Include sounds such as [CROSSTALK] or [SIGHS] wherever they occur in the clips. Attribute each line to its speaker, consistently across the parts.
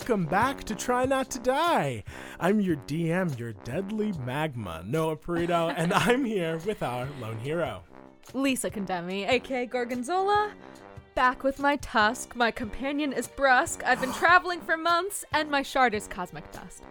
Speaker 1: welcome back to Try Not to Die. I'm your DM, your deadly magma, Noah Perito, [LAUGHS] and I'm here with our lone hero.
Speaker 2: Lisa Condemi, aka Gorgonzola. Back with my tusk. My companion is Brusque. I've been traveling for months, and my shard is cosmic dust.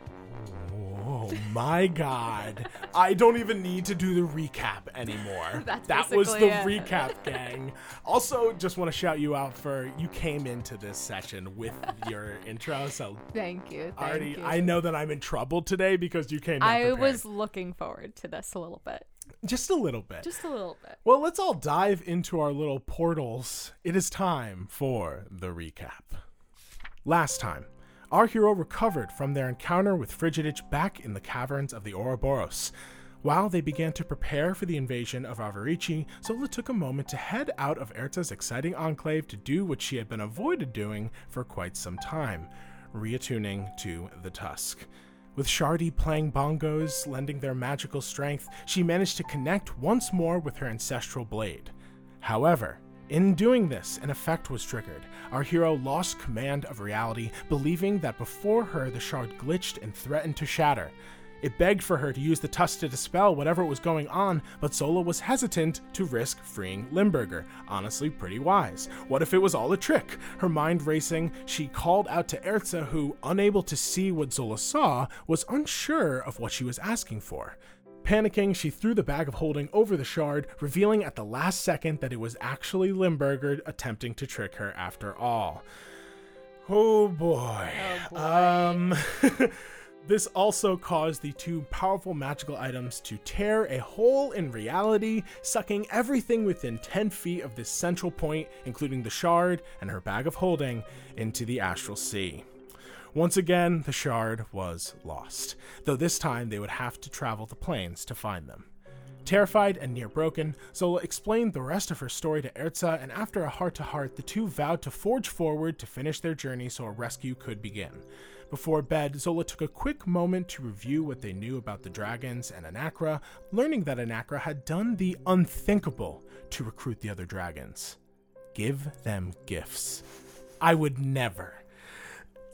Speaker 1: Oh my god. I don't even need to do the recap anymore. [LAUGHS]
Speaker 2: That's
Speaker 1: that was the
Speaker 2: it.
Speaker 1: recap, gang. Also, just want to shout you out for you came into this session with your [LAUGHS] intro, so
Speaker 2: Thank you. Thank
Speaker 1: already
Speaker 2: you.
Speaker 1: I know that I'm in trouble today because you came.
Speaker 2: I
Speaker 1: prepared.
Speaker 2: was looking forward to this a little bit.
Speaker 1: just a little bit.
Speaker 2: Just a little bit.
Speaker 1: Well, let's all dive into our little portals. It is time for the recap. Last time, our hero recovered from their encounter with Frigidich back in the caverns of the Ouroboros. While they began to prepare for the invasion of Avarici, Zola took a moment to head out of Erta's exciting enclave to do what she had been avoided doing for quite some time reattuning to the Tusk. With Shardy playing bongos, lending their magical strength, she managed to connect once more with her ancestral blade. However, in doing this, an effect was triggered. Our hero lost command of reality, believing that before her the shard glitched and threatened to shatter. It begged for her to use the tusk to dispel whatever was going on, but Zola was hesitant to risk freeing Limburger. Honestly, pretty wise. What if it was all a trick? Her mind racing, she called out to Erza, who, unable to see what Zola saw, was unsure of what she was asking for. Panicking, she threw the bag of holding over the shard, revealing at the last second that it was actually Limburger attempting to trick her after all. Oh boy.
Speaker 2: Oh, boy.
Speaker 1: Um [LAUGHS] This also caused the two powerful magical items to tear a hole in reality, sucking everything within 10 feet of this central point, including the shard and her bag of holding, into the astral sea. Once again, the shard was lost, though this time they would have to travel the planes to find them. Terrified and near broken, Zola explained the rest of her story to Erza, and after a heart to heart, the two vowed to forge forward to finish their journey so a rescue could begin. Before bed, Zola took a quick moment to review what they knew about the dragons and Anakra, learning that Anakra had done the unthinkable to recruit the other dragons. Give them gifts. I would never.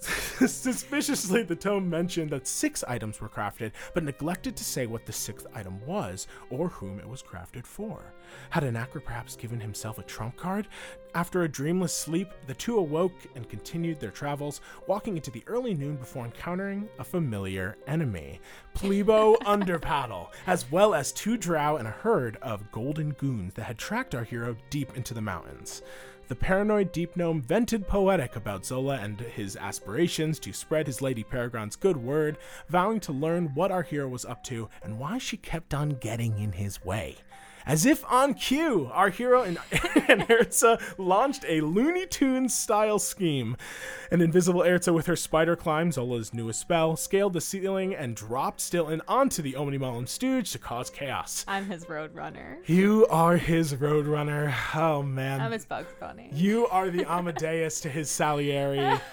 Speaker 1: [LAUGHS] Suspiciously, the tome mentioned that six items were crafted, but neglected to say what the sixth item was or whom it was crafted for. Had Anakra perhaps given himself a trump card? After a dreamless sleep, the two awoke and continued their travels, walking into the early noon before encountering a familiar enemy Plebo [LAUGHS] Underpaddle, as well as two drow and a herd of golden goons that had tracked our hero deep into the mountains. The paranoid deep gnome vented poetic about Zola and his aspirations to spread his Lady Peregrine's good word, vowing to learn what our hero was up to and why she kept on getting in his way. As if on cue, our hero and, [LAUGHS] and Erza launched a Looney Tunes style scheme. An invisible Erza with her spider climb, Zola's newest spell, scaled the ceiling and dropped Stilton onto the Omnimollen stooge to cause chaos.
Speaker 2: I'm his road runner.
Speaker 1: You are his roadrunner. Oh man.
Speaker 2: I'm his Bugs Bunny.
Speaker 1: You are the Amadeus to his Salieri. [LAUGHS]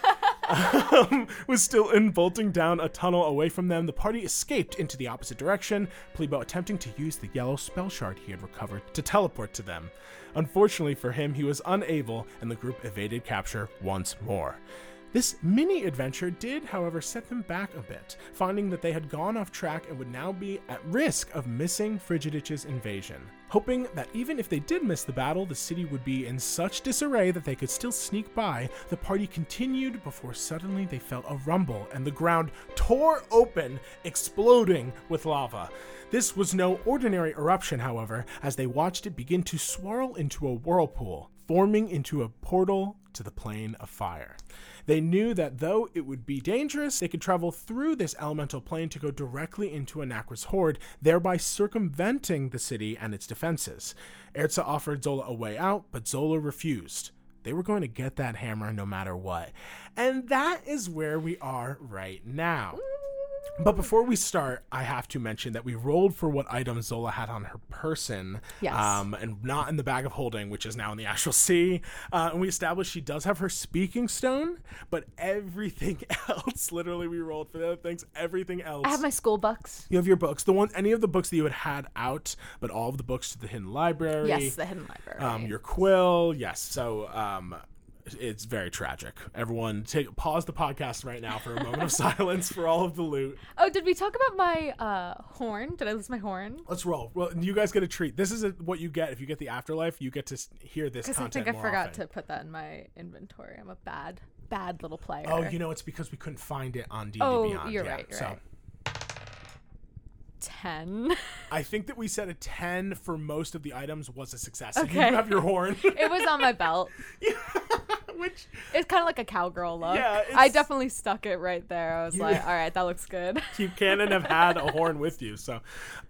Speaker 1: um, was still in bolting down a tunnel away from them. The party escaped into the opposite direction, Plebo attempting to use the yellow spell shard he had recovered to teleport to them. Unfortunately for him, he was unable, and the group evaded capture once more. This mini adventure did, however, set them back a bit, finding that they had gone off track and would now be at risk of missing Frigidich's invasion. Hoping that even if they did miss the battle, the city would be in such disarray that they could still sneak by, the party continued before suddenly they felt a rumble and the ground tore open, exploding with lava. This was no ordinary eruption, however, as they watched it begin to swirl into a whirlpool, forming into a portal to the plane of fire. They knew that though it would be dangerous, they could travel through this elemental plane to go directly into Anakra's horde, thereby circumventing the city and its defenses. Erza offered Zola a way out, but Zola refused. They were going to get that hammer no matter what. And that is where we are right now. But before we start, I have to mention that we rolled for what item Zola had on her person,
Speaker 2: Yes.
Speaker 1: um, and not in the bag of holding, which is now in the astral sea. Uh, and we established she does have her speaking stone, but everything [LAUGHS] else, literally, we rolled for the other things. Everything else,
Speaker 2: I have my school books.
Speaker 1: you have your books, the one, any of the books that you had had out, but all of the books to the hidden library.
Speaker 2: Yes, the hidden library.
Speaker 1: Um, your quill, yes. So, um, It's very tragic. Everyone, take pause the podcast right now for a moment of [LAUGHS] silence for all of the loot.
Speaker 2: Oh, did we talk about my uh, horn? Did I lose my horn?
Speaker 1: Let's roll. Well, you guys get a treat. This is a, what you get if you get the afterlife. You get to hear this
Speaker 2: Because I
Speaker 1: content
Speaker 2: think I forgot
Speaker 1: often.
Speaker 2: to put that in my inventory. I'm a bad, bad little player.
Speaker 1: Oh, you know it's because we couldn't find it on D&D
Speaker 2: Oh,
Speaker 1: Beyond.
Speaker 2: you're
Speaker 1: yeah.
Speaker 2: right, you're
Speaker 1: so
Speaker 2: right. Ten.
Speaker 1: I think that we said a ten for most of the items was a success. So you have your horn,
Speaker 2: it was on my belt. [LAUGHS]
Speaker 1: yeah, which
Speaker 2: It's kind of like a cowgirl look.
Speaker 1: Yeah,
Speaker 2: I definitely stuck it right there. I was
Speaker 1: You-
Speaker 2: like, all right, that looks good.
Speaker 1: you can and have had a horn with you. So,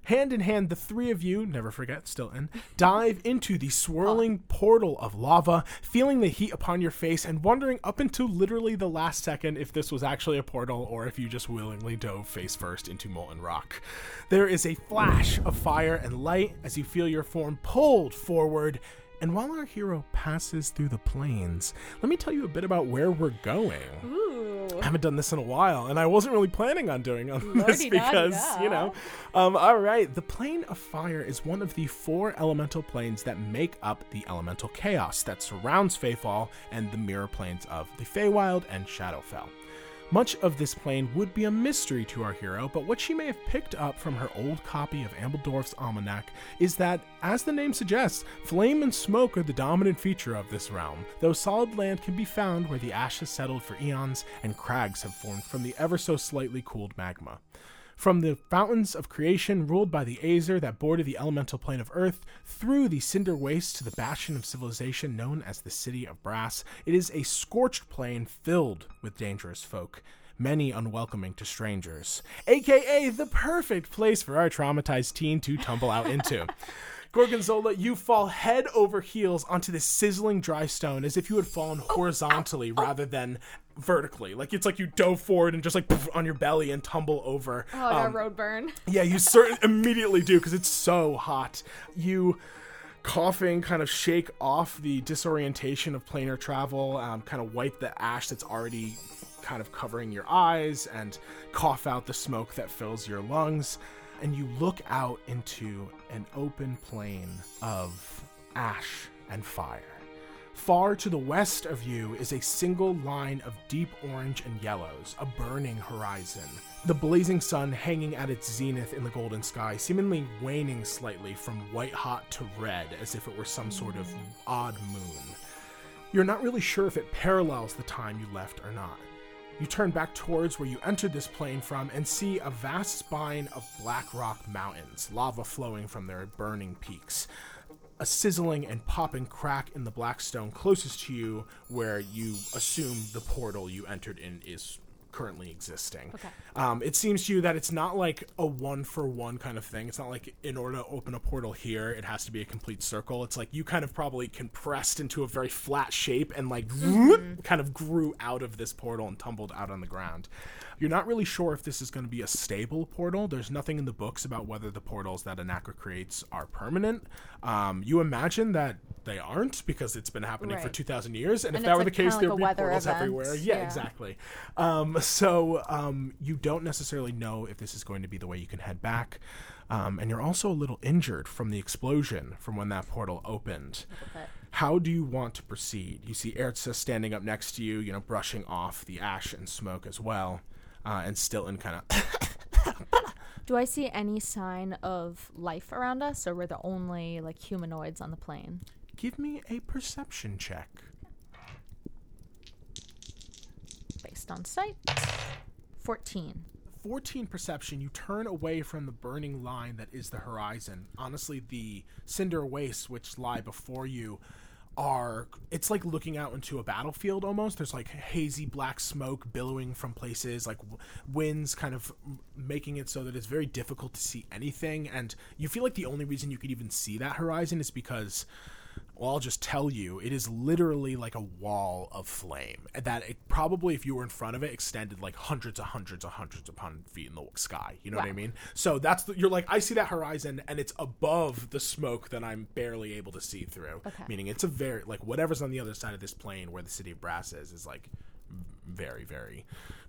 Speaker 1: hand in hand, the three of you, never forget, Stilton, dive into the swirling [LAUGHS] portal of lava, feeling the heat upon your face and wondering up until literally the last second if this was actually a portal or if you just willingly dove face first into molten rock. There is a flash of fire and light as you feel your form pulled forward. And while our hero passes through the planes, let me tell you a bit about where we're going.
Speaker 2: Ooh.
Speaker 1: I haven't done this in a while, and I wasn't really planning on doing on this because you know. Um, all right, the plane of fire is one of the four elemental planes that make up the elemental chaos that surrounds Feyfall and the mirror planes of the Feywild and Shadowfell. Much of this plane would be a mystery to our hero, but what she may have picked up from her old copy of Ambledorf's Almanac is that, as the name suggests, flame and smoke are the dominant feature of this realm, though solid land can be found where the ash has settled for eons and crags have formed from the ever so slightly cooled magma. From the fountains of creation ruled by the Azer that border the elemental plane of Earth, through the cinder wastes to the bastion of civilization known as the City of Brass, it is a scorched plain filled with dangerous folk, many unwelcoming to strangers, aka the perfect place for our traumatized teen to tumble out into. [LAUGHS] Gorgonzola, you fall head over heels onto this sizzling dry stone as if you had fallen horizontally rather than vertically. Like it's like you dove forward and just like poof, on your belly and tumble over.
Speaker 2: Oh, I
Speaker 1: Um,
Speaker 2: road burn.
Speaker 1: yeah, you [LAUGHS] certainly immediately do because it's so hot. You coughing kind of shake off the disorientation of planar travel, um, kind of wipe the ash that's already kind of covering your eyes, and cough out the smoke that fills your lungs. And you look out into an open plain of ash and fire. Far to the west of you is a single line of deep orange and yellows, a burning horizon. The blazing sun hanging at its zenith in the golden sky, seemingly waning slightly from white hot to red, as if it were some sort of odd moon. You're not really sure if it parallels the time you left or not. You turn back towards where you entered this plane from and see a vast spine of black rock mountains, lava flowing from their burning peaks a sizzling and popping crack in the black stone closest to you where you assume the portal you entered in is currently existing.
Speaker 2: Okay.
Speaker 1: Um, it seems to you that it's not like a one for one kind of thing. It's not like in order to open a portal here, it has to be a complete circle. It's like you kind of probably compressed into a very flat shape and like kind of grew out of this portal and tumbled out on the ground. You're not really sure if this is going to be a stable portal. There's nothing in the books about whether the portals that Anakra creates are permanent. Um, you imagine that they aren't because it's been happening for 2,000 years. And,
Speaker 2: And
Speaker 1: if that were the
Speaker 2: like-
Speaker 1: case, there would be
Speaker 2: weather
Speaker 1: portals
Speaker 2: event.
Speaker 1: everywhere. Yeah,
Speaker 2: Yeah.
Speaker 1: exactly. Um, so um, you don't necessarily know if this is going to be the way you can head back. Um, and you're also a little injured from the explosion from when that portal opened. How do you want to proceed? You see Erza standing up next to you, you know, brushing off the ash and smoke as well, uh, and Stilton kind of. [COUGHS]
Speaker 2: Do I see any sign of life around us, or we're the only like humanoids on the plane?
Speaker 1: Give me a perception check.
Speaker 2: Based on sight, fourteen.
Speaker 1: 14 perception, you turn away from the burning line that is the horizon. Honestly, the cinder wastes which lie before you are it's like looking out into a battlefield almost. There's like hazy black smoke billowing from places like winds kind of making it so that it's very difficult to see anything. And you feel like the only reason you could even see that horizon is because well, I'll just tell you, it is literally like a wall of flame. That it probably, if you were in front of it, extended like hundreds of hundreds of hundreds upon feet in the sky. You know what I mean? So that's the, you're like, I see that horizon, and it's above the smoke that I'm barely able to see through.
Speaker 2: Okay.
Speaker 1: Meaning, it's a very like whatever's on the other side of this plane where the city of Brass is is like very, very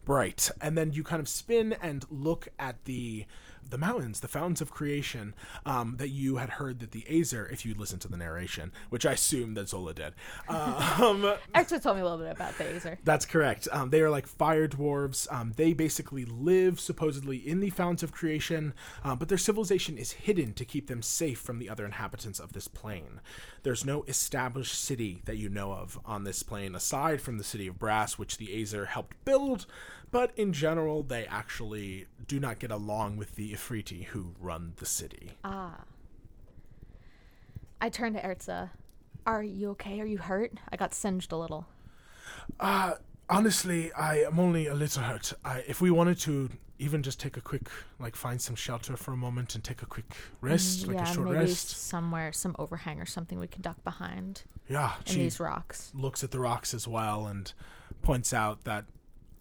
Speaker 1: bright. And then you kind of spin and look at the the mountains, the fountains of creation um, that you had heard that the Azer, if you listen to the narration, which I assume that Zola did. Um, [LAUGHS]
Speaker 2: Actually, told me a little bit about the Azer.
Speaker 1: that's correct. Um, they are like fire dwarves. Um, they basically live supposedly in the fountains of creation, um, but their civilization is hidden to keep them safe from the other inhabitants of this plane. There's no established city that you know of on this plane aside from the city of Brass, which the Azer helped build. But in general, they actually do not get along with the Ifriti who run the city.
Speaker 2: Ah. I turn to Erza. Are you okay? Are you hurt? I got singed a little.
Speaker 1: Uh, honestly, I am only a little hurt. I, if we wanted to even just take a quick, like, find some shelter for a moment and take a quick rest, like
Speaker 2: yeah,
Speaker 1: a short
Speaker 2: maybe
Speaker 1: rest.
Speaker 2: somewhere, some overhang or something we can duck behind
Speaker 1: Yeah,
Speaker 2: in
Speaker 1: she
Speaker 2: these rocks.
Speaker 1: looks at the rocks as well and points out that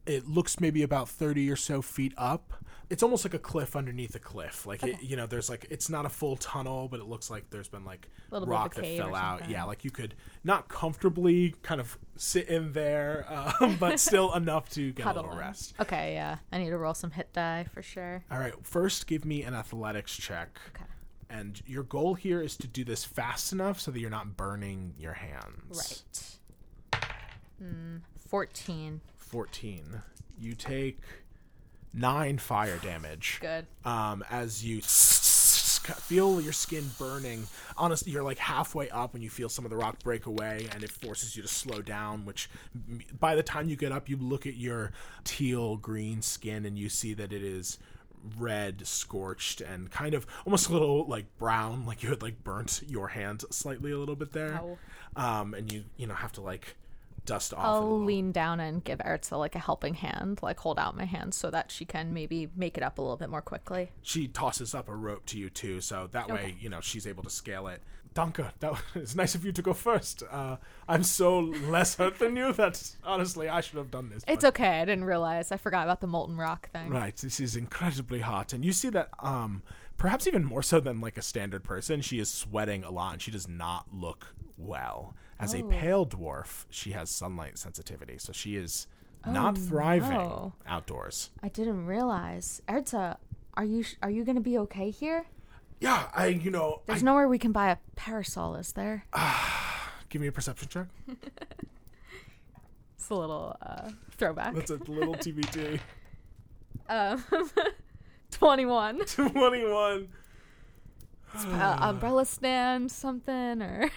Speaker 1: it looks maybe about 30 or so feet up. It's almost like a cliff underneath a cliff. Like, it, you know, there's like, it's not a full tunnel, but it looks like there's been like
Speaker 2: Little bit of a
Speaker 1: rock that fell out. Yeah, like you could not comfortably kind of sit in there, um, [LAUGHS] but still enough to get a little
Speaker 2: in.
Speaker 1: rest.
Speaker 2: Okay, yeah. I need to roll some hit die for sure.
Speaker 1: All right, first give me an athletics check.
Speaker 2: Okay.
Speaker 1: And your goal here is to do this fast enough so that you're not burning your hands.
Speaker 2: Right. Hmm. 14.
Speaker 1: 14. You take nine fire damage.
Speaker 2: Good.
Speaker 1: Um, as you feel your skin burning. Honestly, you're like halfway up when you feel some of the rock break away, and it forces you to slow down. Which, by the time you get up, you look at your teal green skin and you see that it is red, scorched, and kind of almost a little like brown, like you had like burnt your hand slightly a little bit there. Um, and you you know have to like dust off.
Speaker 2: I'll lean down and give Erza like a helping hand, like hold out my hand so that she can maybe make it up a little bit more quickly.
Speaker 1: she tosses up a rope to you too, so that way you know she's able to scale it. Danke, that [LAUGHS] it's nice of you to go first. Uh, I'm so less hurt than you that honestly I should have done this.
Speaker 2: It's
Speaker 1: but-
Speaker 2: okay. I didn't realize. I forgot about the molten rock thing.
Speaker 1: right. This is incredibly hot, and you see that um, perhaps even more so than like a standard person, she is sweating a lot, and she does not look well. As a
Speaker 2: Oh.
Speaker 1: pale dwarf, she has sunlight sensitivity, so she is not thriving
Speaker 2: no.
Speaker 1: outdoors.
Speaker 2: I didn't realize. Erza, are you sh- are you gonna be okay here?
Speaker 1: Yeah, I you know I,
Speaker 2: There's nowhere we can buy a parasol, is there? [SIGHS]
Speaker 1: give me a perception check. [LAUGHS]
Speaker 2: It's a little uh, throwback.
Speaker 1: That's a little TBT. [LAUGHS]
Speaker 2: Um, [LAUGHS] Twenty-one.
Speaker 1: 21.
Speaker 2: uh, umbrella stand, something, or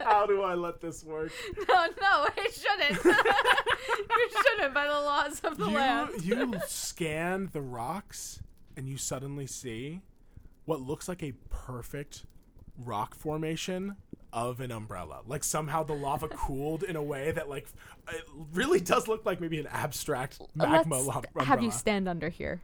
Speaker 1: How do I let this work? [LAUGHS]
Speaker 2: no, no, it shouldn't. [LAUGHS] you shouldn't by the laws of the land.
Speaker 1: You, you scan the rocks and you suddenly see what looks like a perfect rock formation of an umbrella. Like somehow the lava [LAUGHS] cooled in a way that like it really does look like maybe an abstract magma
Speaker 2: Let's
Speaker 1: lava
Speaker 2: have you stand under here.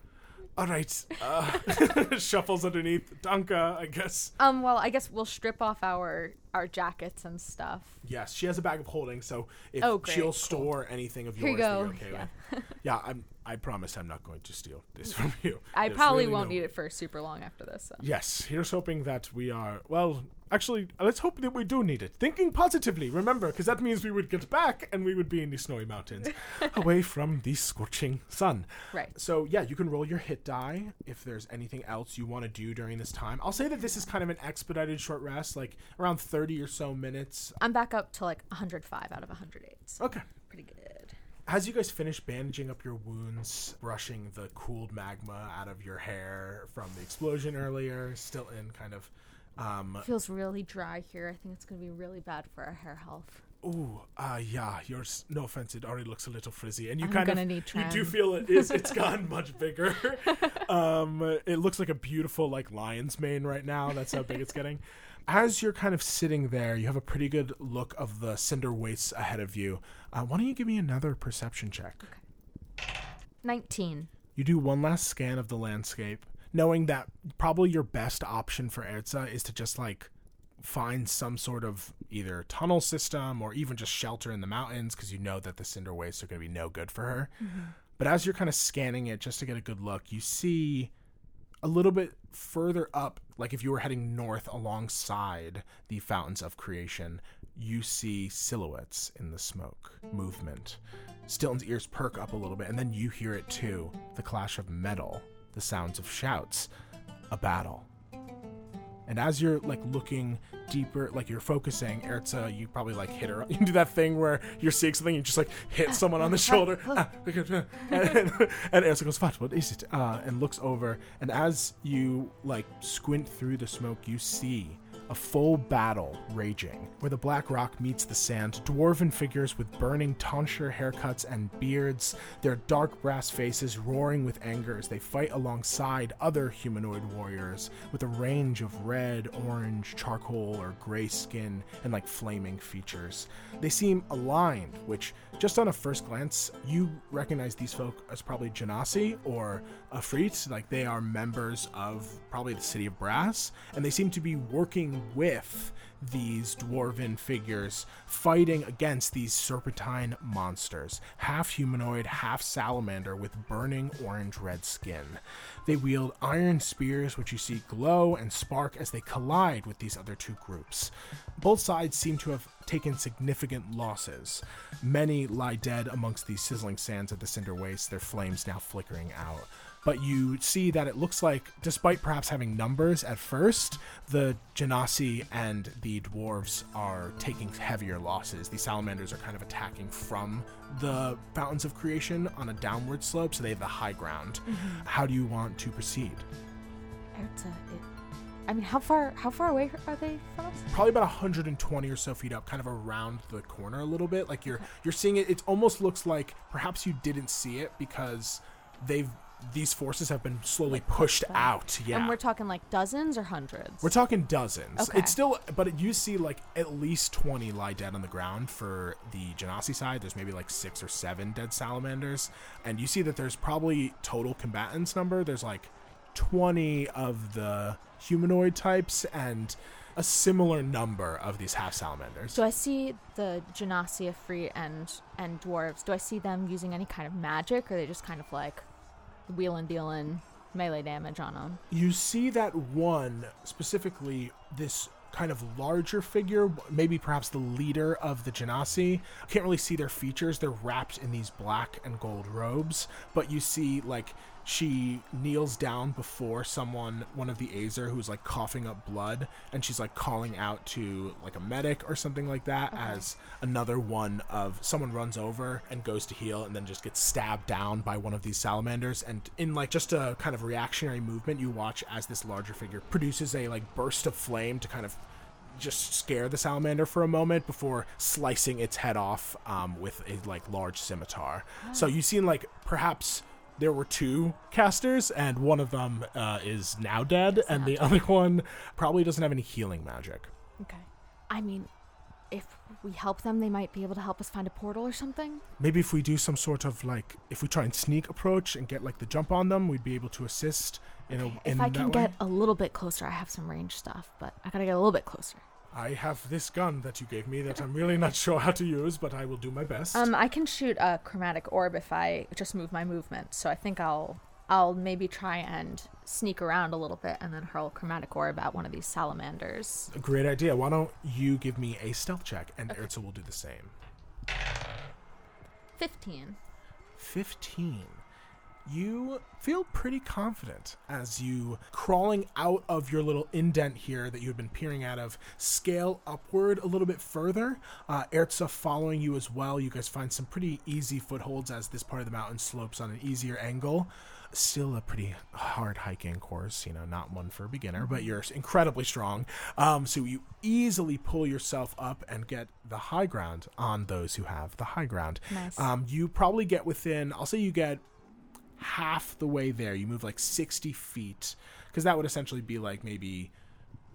Speaker 1: All right. Uh, [LAUGHS] shuffles underneath Danka, I guess.
Speaker 2: Um, well, I guess we'll strip off our our jackets and stuff.
Speaker 1: Yes, she has a bag of holding, so if
Speaker 2: Oh, great,
Speaker 1: she'll
Speaker 2: cool.
Speaker 1: store anything of yours
Speaker 2: you go,
Speaker 1: okay
Speaker 2: yeah.
Speaker 1: with. [LAUGHS] Yeah, I'm. I promise I'm not going to steal this from you.
Speaker 2: I
Speaker 1: There's
Speaker 2: probably
Speaker 1: really
Speaker 2: won't
Speaker 1: no
Speaker 2: need
Speaker 1: way.
Speaker 2: it for super long after this. So.
Speaker 1: Yes, here's hoping that we are. Well, actually, let's hope that we do need it. Thinking positively, remember, because that means we would get back and we would be in the snowy mountains, [LAUGHS] away from the scorching sun.
Speaker 2: Right.
Speaker 1: So yeah, you can roll your hit die if there's anything else you want to do during this time. I'll say that this is kind of an expedited short rest, like around 30 or so minutes.
Speaker 2: I'm back up to like 105 out of 108. So
Speaker 1: Okay.
Speaker 2: pretty good.
Speaker 1: As you guys finish bandaging up your wounds, brushing the cooled magma out of your hair from the explosion earlier, still in kind of um
Speaker 2: Feels really dry here. I think it's gonna be really bad for our hair health.
Speaker 1: Ooh, uh, yeah. Yours, no offense, it already looks a little frizzy, and you
Speaker 2: I'm
Speaker 1: kind of
Speaker 2: need
Speaker 1: you do feel it is. It's [LAUGHS] gotten much bigger. [LAUGHS] um, it looks like a beautiful like lion's mane right now. That's how big it's getting. As you're kind of sitting there, you have a pretty good look of the cinder wastes ahead of you. Uh, why don't you give me another perception check?
Speaker 2: 19.
Speaker 1: You do one last scan of the landscape, knowing that probably your best option for Erza is to just like find some sort of either tunnel system or even just shelter in the mountains because you know that the cinder wastes are going to be no good for her. Mm-hmm. But as you're kind of scanning it just to get a good look, you see a little bit further up, like if you were heading north alongside the fountains of creation, you see silhouettes in the smoke, movement. Stilton's ears perk up a little bit, and then you hear it too the clash of metal, the sounds of shouts, a battle. And as you're like looking deeper, like you're focusing, Erza, you probably like hit her. [LAUGHS] You do that thing where you're seeing something, you just like hit someone on the [LAUGHS] shoulder. And, [LAUGHS] and, and Erza goes, What? What is it? Uh, and looks over. And as you like squint through the smoke, you see a full battle raging, where the black rock meets the sand. Dwarven figures with burning tonsure haircuts and beards, their dark brass faces roaring with anger as they fight alongside other humanoid warriors with a range of red, orange, charcoal, or gray skin and like flaming features. They seem aligned, which just on a first glance, you recognize these folk as probably Genasi or Afrit. Like they are members of probably the City of Brass, and they seem to be working with these dwarven figures fighting against these serpentine monsters, half humanoid, half salamander with burning orange red skin. They wield iron spears, which you see glow and spark as they collide with these other two groups. Both sides seem to have taken significant losses. Many lie dead amongst the sizzling sands of the cinder waste, their flames now flickering out but you see that it looks like, despite perhaps having numbers at first, the Genasi and the dwarves are taking heavier losses. The salamanders are kind of attacking from the fountains of creation on a downward slope, so they have the high ground. Mm-hmm. How do you want to proceed?
Speaker 2: Erza, it, I mean, how far how far away are they from us?
Speaker 1: Probably about 120 or so feet up, kind of around the corner a little bit. Like you're you're seeing it. It almost looks like perhaps you didn't see it because they've these forces have been slowly pushed out. Yeah.
Speaker 2: And we're talking like dozens or hundreds?
Speaker 1: We're talking dozens.
Speaker 2: Okay.
Speaker 1: It's still, but you see like at least 20 lie dead on the ground for the Genasi side. There's maybe like six or seven dead salamanders. And you see that there's probably total combatants number. There's like 20 of the humanoid types and a similar number of these half salamanders.
Speaker 2: Do I see the Genasi free and and dwarves? Do I see them using any kind of magic, or are they just kind of like wheeling dealing melee damage on them.
Speaker 1: You see that one specifically this kind of larger figure, maybe perhaps the leader of the Genasi. Can't really see their features. They're wrapped in these black and gold robes, but you see like she kneels down before someone, one of the Azer, who's like coughing up blood, and she's like calling out to like a medic or something like that. Okay. As another one of someone runs over and goes to heal, and then just gets stabbed down by one of these salamanders. And in like just a kind of reactionary movement, you watch as this larger figure produces a like burst of flame to kind of just scare the salamander for a moment before slicing its head off um, with a like large scimitar. Oh. So you've seen like perhaps there were two casters, and one of them uh, is now dead, it's and the dead. other one probably doesn't have any healing magic.
Speaker 2: Okay. I mean, if we help them, they might be able to help us find a portal or something.
Speaker 1: Maybe if we do some sort of like, if we try and sneak approach and get like the jump on them, we'd be able to assist. In a,
Speaker 2: if
Speaker 1: in
Speaker 2: I can get a little bit closer, I have some range stuff, but I gotta get a little bit closer.
Speaker 1: I have this gun that you gave me that I'm really not sure how to use, but I will do my best.
Speaker 2: Um, I can shoot a chromatic orb if I just move my movement. So I think I'll I'll maybe try and sneak around a little bit and then hurl chromatic orb at one of these salamanders.
Speaker 1: A great idea. Why don't you give me a stealth check and okay. Erza will do the same.
Speaker 2: 15.
Speaker 1: 15 you feel pretty confident as you crawling out of your little indent here that you had been peering out of. Scale upward a little bit further. Uh, erza following you as well. You guys find some pretty easy footholds as this part of the mountain slopes on an easier angle. Still a pretty hard hiking course you know not one for a beginner but you're incredibly strong. Um, so you easily pull yourself up and get the high ground on those who have the high ground.
Speaker 2: Nice.
Speaker 1: um, you probably get within i'll say you get half the way there. You move like 60 feet, because that would essentially be like maybe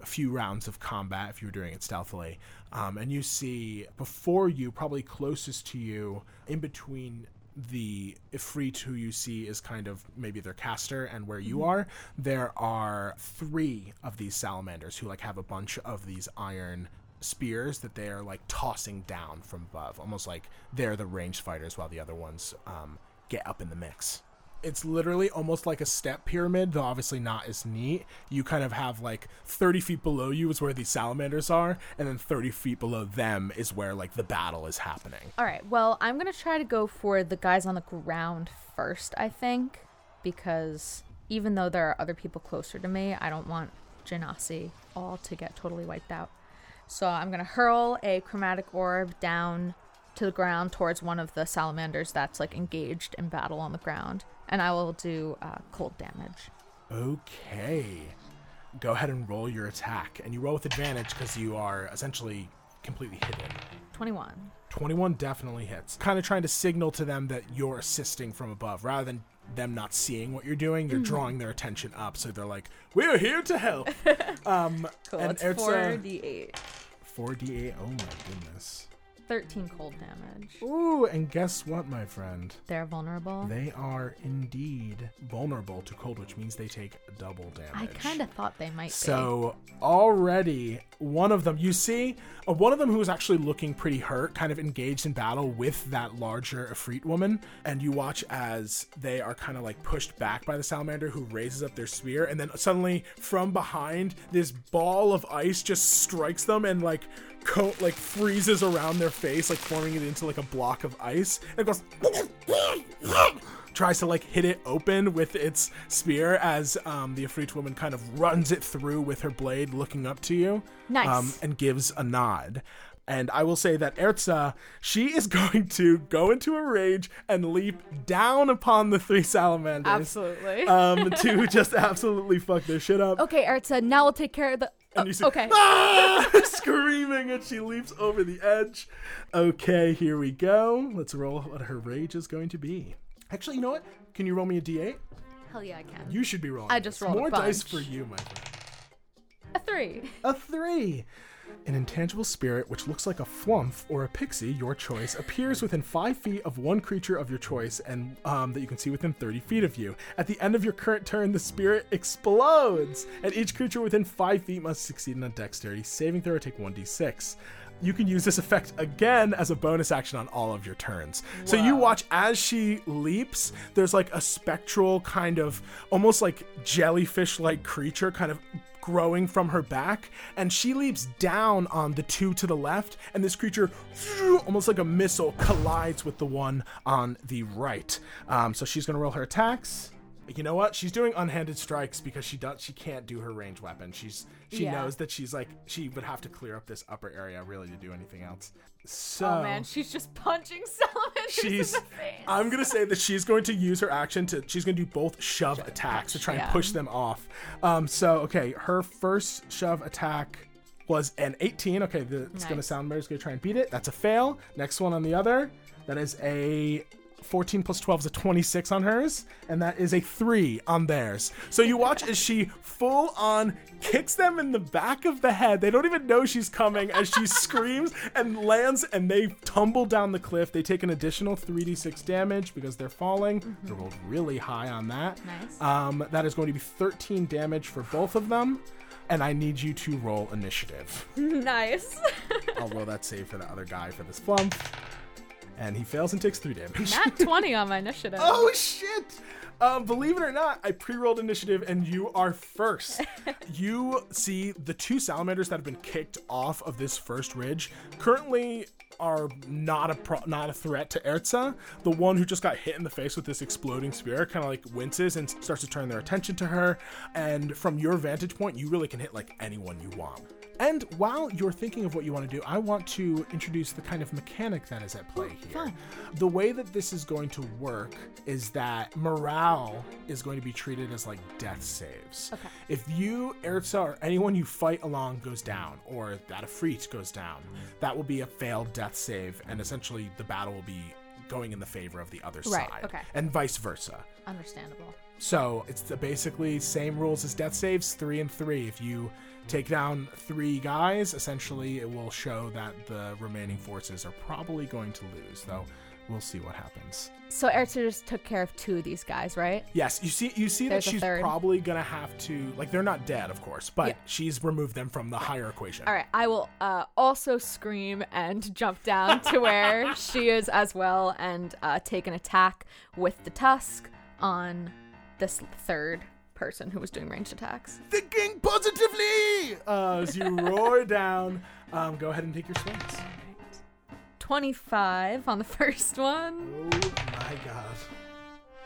Speaker 1: a few rounds of combat if you were doing it stealthily. Um, and you see before you, probably closest to you, in between the Ifrit who you see is kind of maybe their caster and where you mm-hmm. are, there are three of these salamanders who like have a bunch of these iron spears that they are like tossing down from above, almost like they're the ranged fighters while the other ones um, get up in the mix. It's literally almost like a step pyramid, though obviously not as neat. You kind of have like 30 feet below you is where these salamanders are, and then 30 feet below them is where like the battle is happening.
Speaker 2: All right. Well, I'm gonna try to go for the guys on the ground first. I think because even though there are other people closer to me, I don't want Genasi all to get totally wiped out. So I'm gonna hurl a chromatic orb down to the ground towards one of the salamanders that's like engaged in battle on the ground, and I will do uh, cold damage.
Speaker 1: Okay. Go ahead and roll your attack, and you roll with advantage because you are essentially completely hidden.
Speaker 2: Twenty-one.
Speaker 1: 21 definitely hits. Kind of trying to signal to them that you're assisting from above rather than them not seeing what you're doing. You're drawing their attention up, so they're like, "We're here to help." [LAUGHS] um,
Speaker 2: Cool.
Speaker 1: and
Speaker 2: it's
Speaker 1: it's
Speaker 2: four
Speaker 1: uh,
Speaker 2: d8.
Speaker 1: 4d8. Oh my goodness.
Speaker 2: Thirteen cold damage.
Speaker 1: Ooh, and guess what, my friend?
Speaker 2: They're vulnerable.
Speaker 1: They are indeed vulnerable to cold, which means they take double damage.
Speaker 2: I kind of thought they might
Speaker 1: So already one of them, you see, uh, one of them who is actually looking pretty hurt, kind of engaged in battle with that larger Ifrit woman, and you watch as they are kind of like pushed back by the salamander, who raises up their spear, and then suddenly from behind, this ball of ice just strikes them and like coat like freezes around their face, like forming it into like a block of ice, and it goes. Tries to like hit it open with its spear as um, the Ifrit woman kind of runs it through with her blade, looking up to you.
Speaker 2: Nice.
Speaker 1: Um, and gives a nod. And I will say that Erza, she is [LAUGHS] going to go into a rage and leap down upon the three salamanders.
Speaker 2: Absolutely.
Speaker 1: Um, to [LAUGHS] just absolutely fuck their shit up.
Speaker 2: okay, Artsa, now we'll take care of the.
Speaker 1: And
Speaker 2: Oh,
Speaker 1: you see,
Speaker 2: okay.
Speaker 1: "Ah!" [LAUGHS] screaming, and she leaps over the edge. Okay, here we go. Let's roll what her rage is going to be. Actually, you know what? Can you roll me a d8?
Speaker 2: Hell yeah, I can.
Speaker 1: You should be rolling.
Speaker 2: I just
Speaker 1: this.
Speaker 2: rolled a
Speaker 1: more dice for you, my friend.
Speaker 2: A three.
Speaker 1: A three. An intangible spirit, which looks like a flumph or a pixie, your choice, appears within five feet of one creature of your choice, and um, that you can see within 30 feet of you. At the end of your current turn, the spirit explodes, and each creature within five feet must succeed in a Dexterity saving throw or take 1d6. You can use this effect again as a bonus action on all of your turns. So you watch as she leaps, there's like a spectral kind of almost like jellyfish like creature kind of growing from her back, and she leaps down on the two to the left, and this creature, almost like a missile, collides with the one on the right. Um, so she's gonna roll her attacks. You know what? She's doing unhanded strikes because she does. She can't do her range weapon. She's she
Speaker 2: Yeah.
Speaker 1: knows that she's like she would have to clear up this upper area really to do anything else. So
Speaker 2: Oh man, she's just punching [LAUGHS] salamanders
Speaker 1: she's
Speaker 2: in the face.
Speaker 1: i'm gonna say that she's going to use her action to she's gonna do both shove attacks to try and
Speaker 2: yeah.
Speaker 1: push them off um so okay her first shove attack was an 18 okay the, it's gonna sound better. It's gonna try and beat it that's a fail next one on the other that is a 14 plus 12 is a 26 on hers, and that is a 3 on theirs. So you watch as she full on kicks them in the back of the head. They don't even know she's coming as she [LAUGHS] screams and lands, and they tumble down the cliff. They take an additional 3d6 damage because they're falling. They rolled really high on that.
Speaker 2: Nice.
Speaker 1: Um, that is going to be 13 damage for both of them, and I need you to roll initiative. [LAUGHS]
Speaker 2: nice.
Speaker 1: I'll roll that save for the other guy for this flumph. And he fails and takes 3 damage.
Speaker 2: Nat [LAUGHS] 20 on my initiative.
Speaker 1: Oh shit! Um, believe it or not, I pre-rolled initiative and you are first. [LAUGHS] you see the two salamanders that have been kicked off of this first ridge currently are not a pro- not a threat to Erza. The one who just got hit in the face with this exploding spear kind of like winces and starts to turn their attention to her. And from your vantage point, you really can hit like anyone you want. And while you're thinking of what you want to do, I want to introduce the kind of mechanic that is at play here.
Speaker 2: fun.
Speaker 1: The way that this is going to work is that morale is going to be treated as like death saves.
Speaker 2: Okay.
Speaker 1: If you, Erza, or anyone you fight along goes down, or that Afreet goes down, that will be a failed death save, and essentially the battle will be going in the favor of the other
Speaker 2: Right,
Speaker 1: side.
Speaker 2: okay.
Speaker 1: And vice versa.
Speaker 2: Understandable.
Speaker 1: So it's the basically same rules as death saves, three and three. If you take down three guys, essentially it will show that the remaining forces are probably going to lose. Though we'll see what happens.
Speaker 2: So Erza just took care of two of these guys, right?
Speaker 1: Yes, you see, you see that
Speaker 2: There's a
Speaker 1: she's
Speaker 2: third.
Speaker 1: probably gonna have to like they're not dead, of course, but
Speaker 2: Yeah.
Speaker 1: she's removed them from the higher equation.
Speaker 2: All right, I will uh, also scream and jump down to where [LAUGHS] she is as well and uh, take an attack with the tusk on this third person who was doing ranged attacks.
Speaker 1: Thinking positively! Uh, as you roar [LAUGHS] down, um, go ahead and take your swings.
Speaker 2: 25 on the [LAUGHS] first one
Speaker 1: Oh my god.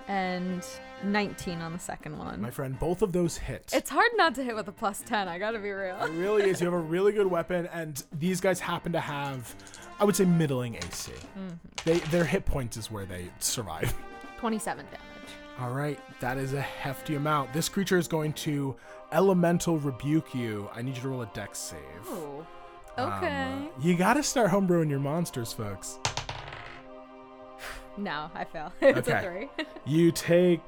Speaker 2: and 19 on the second one.
Speaker 1: My friend, both of those hit.
Speaker 2: it's hard not to hit with a plus 10, I gotta be real.
Speaker 1: It really is. You have a really good weapon, and these guys happen to have, I would say, middling AC. They their hit points is where they survive.
Speaker 2: 27 damage.
Speaker 1: All right, that is a hefty amount. This creature is going to elemental rebuke you. I need you to roll a dex save.
Speaker 2: Ooh.
Speaker 1: Um,
Speaker 2: Okay.
Speaker 1: you got to start homebrewing your monsters, folks. [SIGHS]
Speaker 2: no, I fail. [LAUGHS] it's
Speaker 1: Okay.
Speaker 2: a 3. [LAUGHS]
Speaker 1: You take.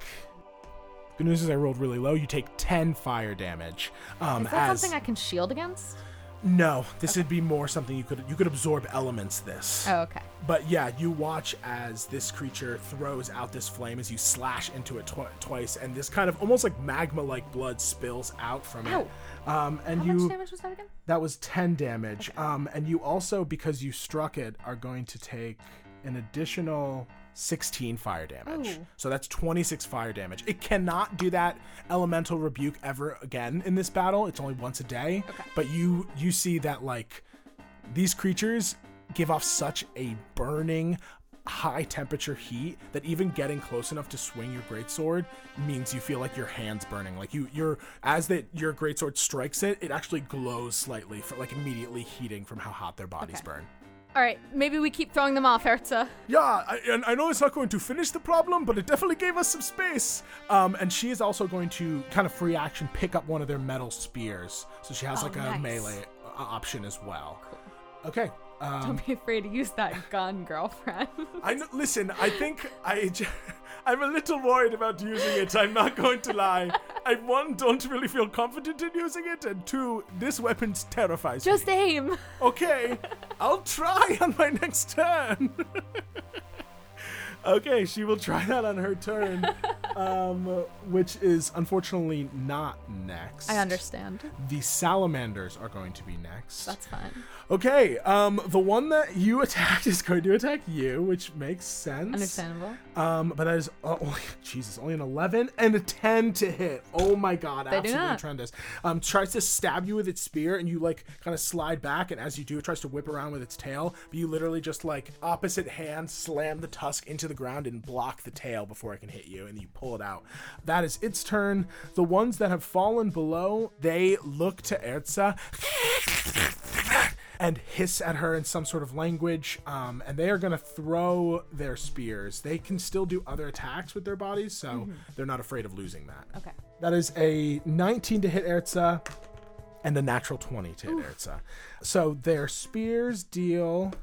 Speaker 1: Good news is I rolled really low. You take ten fire damage. Um,
Speaker 2: Is that
Speaker 1: as
Speaker 2: something I can shield against?
Speaker 1: No, this would be more something you could you could absorb elements. This.
Speaker 2: Oh, okay.
Speaker 1: But yeah, you watch as this creature throws out this flame as you slash into it twi- twice, and this kind of almost like magma-like blood spills out from
Speaker 2: Ow.
Speaker 1: it. Um, and
Speaker 2: How
Speaker 1: you
Speaker 2: much damage was that again?
Speaker 1: that was ten damage. Um, and you also because you struck it are going to take an additional. 16 fire damage.
Speaker 2: Ooh.
Speaker 1: So that's 26 fire damage. It cannot do that elemental rebuke ever again in this battle. It's only once a day.
Speaker 2: Okay.
Speaker 1: But you you see that like these creatures give off such a burning high temperature heat that even getting close enough to swing your greatsword means you feel like your hands burning like you you're as that your greatsword strikes it it actually glows slightly for like immediately heating from how hot their bodies
Speaker 2: Okay.
Speaker 1: burn
Speaker 2: All right, maybe we keep throwing them off, Herza.
Speaker 1: yeah, I, and I know it's not going to finish the problem, but it definitely gave us some space. Um, and she is also going to kind of free action pick up one of their metal spears, so she has
Speaker 2: Oh,
Speaker 1: like a
Speaker 2: nice.
Speaker 1: melee uh, option as well. Okay. Um,
Speaker 2: Don't be afraid to use that gun, girlfriend. [LAUGHS]
Speaker 1: I know, listen. I think I, j- [LAUGHS] I'm a little worried about using it. I'm not going to lie. I one don't really feel confident in using it, and two, this weapon terrifies me.
Speaker 2: Just aim.
Speaker 1: Okay, I'll try on my next turn. [LAUGHS] okay, she will try that on her turn, [LAUGHS] um, which is unfortunately not next.
Speaker 2: I understand.
Speaker 1: The salamanders are going to be next.
Speaker 2: That's fine.
Speaker 1: Okay, um, the one that you [LAUGHS] attacked is going to attack you, which makes sense.
Speaker 2: Understandable.
Speaker 1: Um, but that is oh, only [LAUGHS] Jesus, only an eleven and a ten to hit. Oh my God,
Speaker 2: They do
Speaker 1: absolutely tremendous. Um, tries to stab you with its spear, and you like kind of slide back, and as you do, it tries to whip around with its tail. But you literally just like opposite hand slam the tusk into the ground and block the tail before it can hit you, and you pull it out. That is its turn. The ones that have fallen below, they look to Erza and hiss at her in some sort of language. Um, and they are going to throw their spears. They can still do other attacks with their bodies, so they're not afraid of losing that.
Speaker 2: Okay.
Speaker 1: That is a 19 to hit Erza and a natural 20 to hit Erza. So their spears deal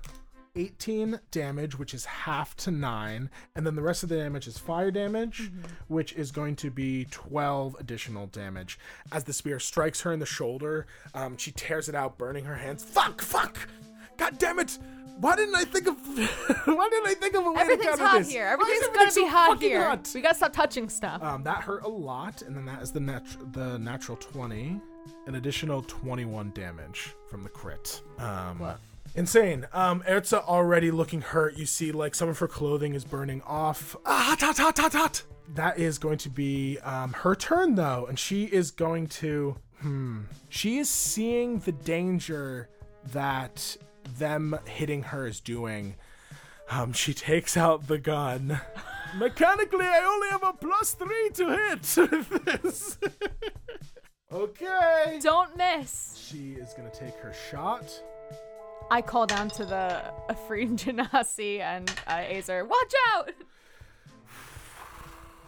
Speaker 1: 18 damage, which is half to 9, and then the rest of the damage is fire damage, which is going to be 12 additional damage. As the spear strikes her in the shoulder, um, she tears it out, burning her hands. Fuck, fuck! God damn it! Why didn't I think of [LAUGHS] why didn't I think of a way to counter
Speaker 2: hot
Speaker 1: this?
Speaker 2: here. Everything's
Speaker 1: everything
Speaker 2: gonna
Speaker 1: so
Speaker 2: be hot here.
Speaker 1: hot?
Speaker 2: We gotta stop touching stuff.
Speaker 1: Um, that hurt a lot, and then that is the nat- the natural twenty, an additional twenty one damage from the crit. Um,
Speaker 2: What?
Speaker 1: Insane. Um, Erza already looking hurt. You see, like some of her clothing is burning off. Ah, hot, hot, hot, hot, hot. That is going to be um, her turn though, and she is going to. Hmm. She is seeing the danger that them hitting her is doing. Um, she takes out the gun. [LAUGHS] Mechanically, I only have a plus three to hit [LAUGHS] with this. [LAUGHS] okay.
Speaker 2: Don't miss.
Speaker 1: She is gonna take her shot.
Speaker 2: I call down to the Afrin Genasi [LAUGHS] and uh, Azer. Watch out!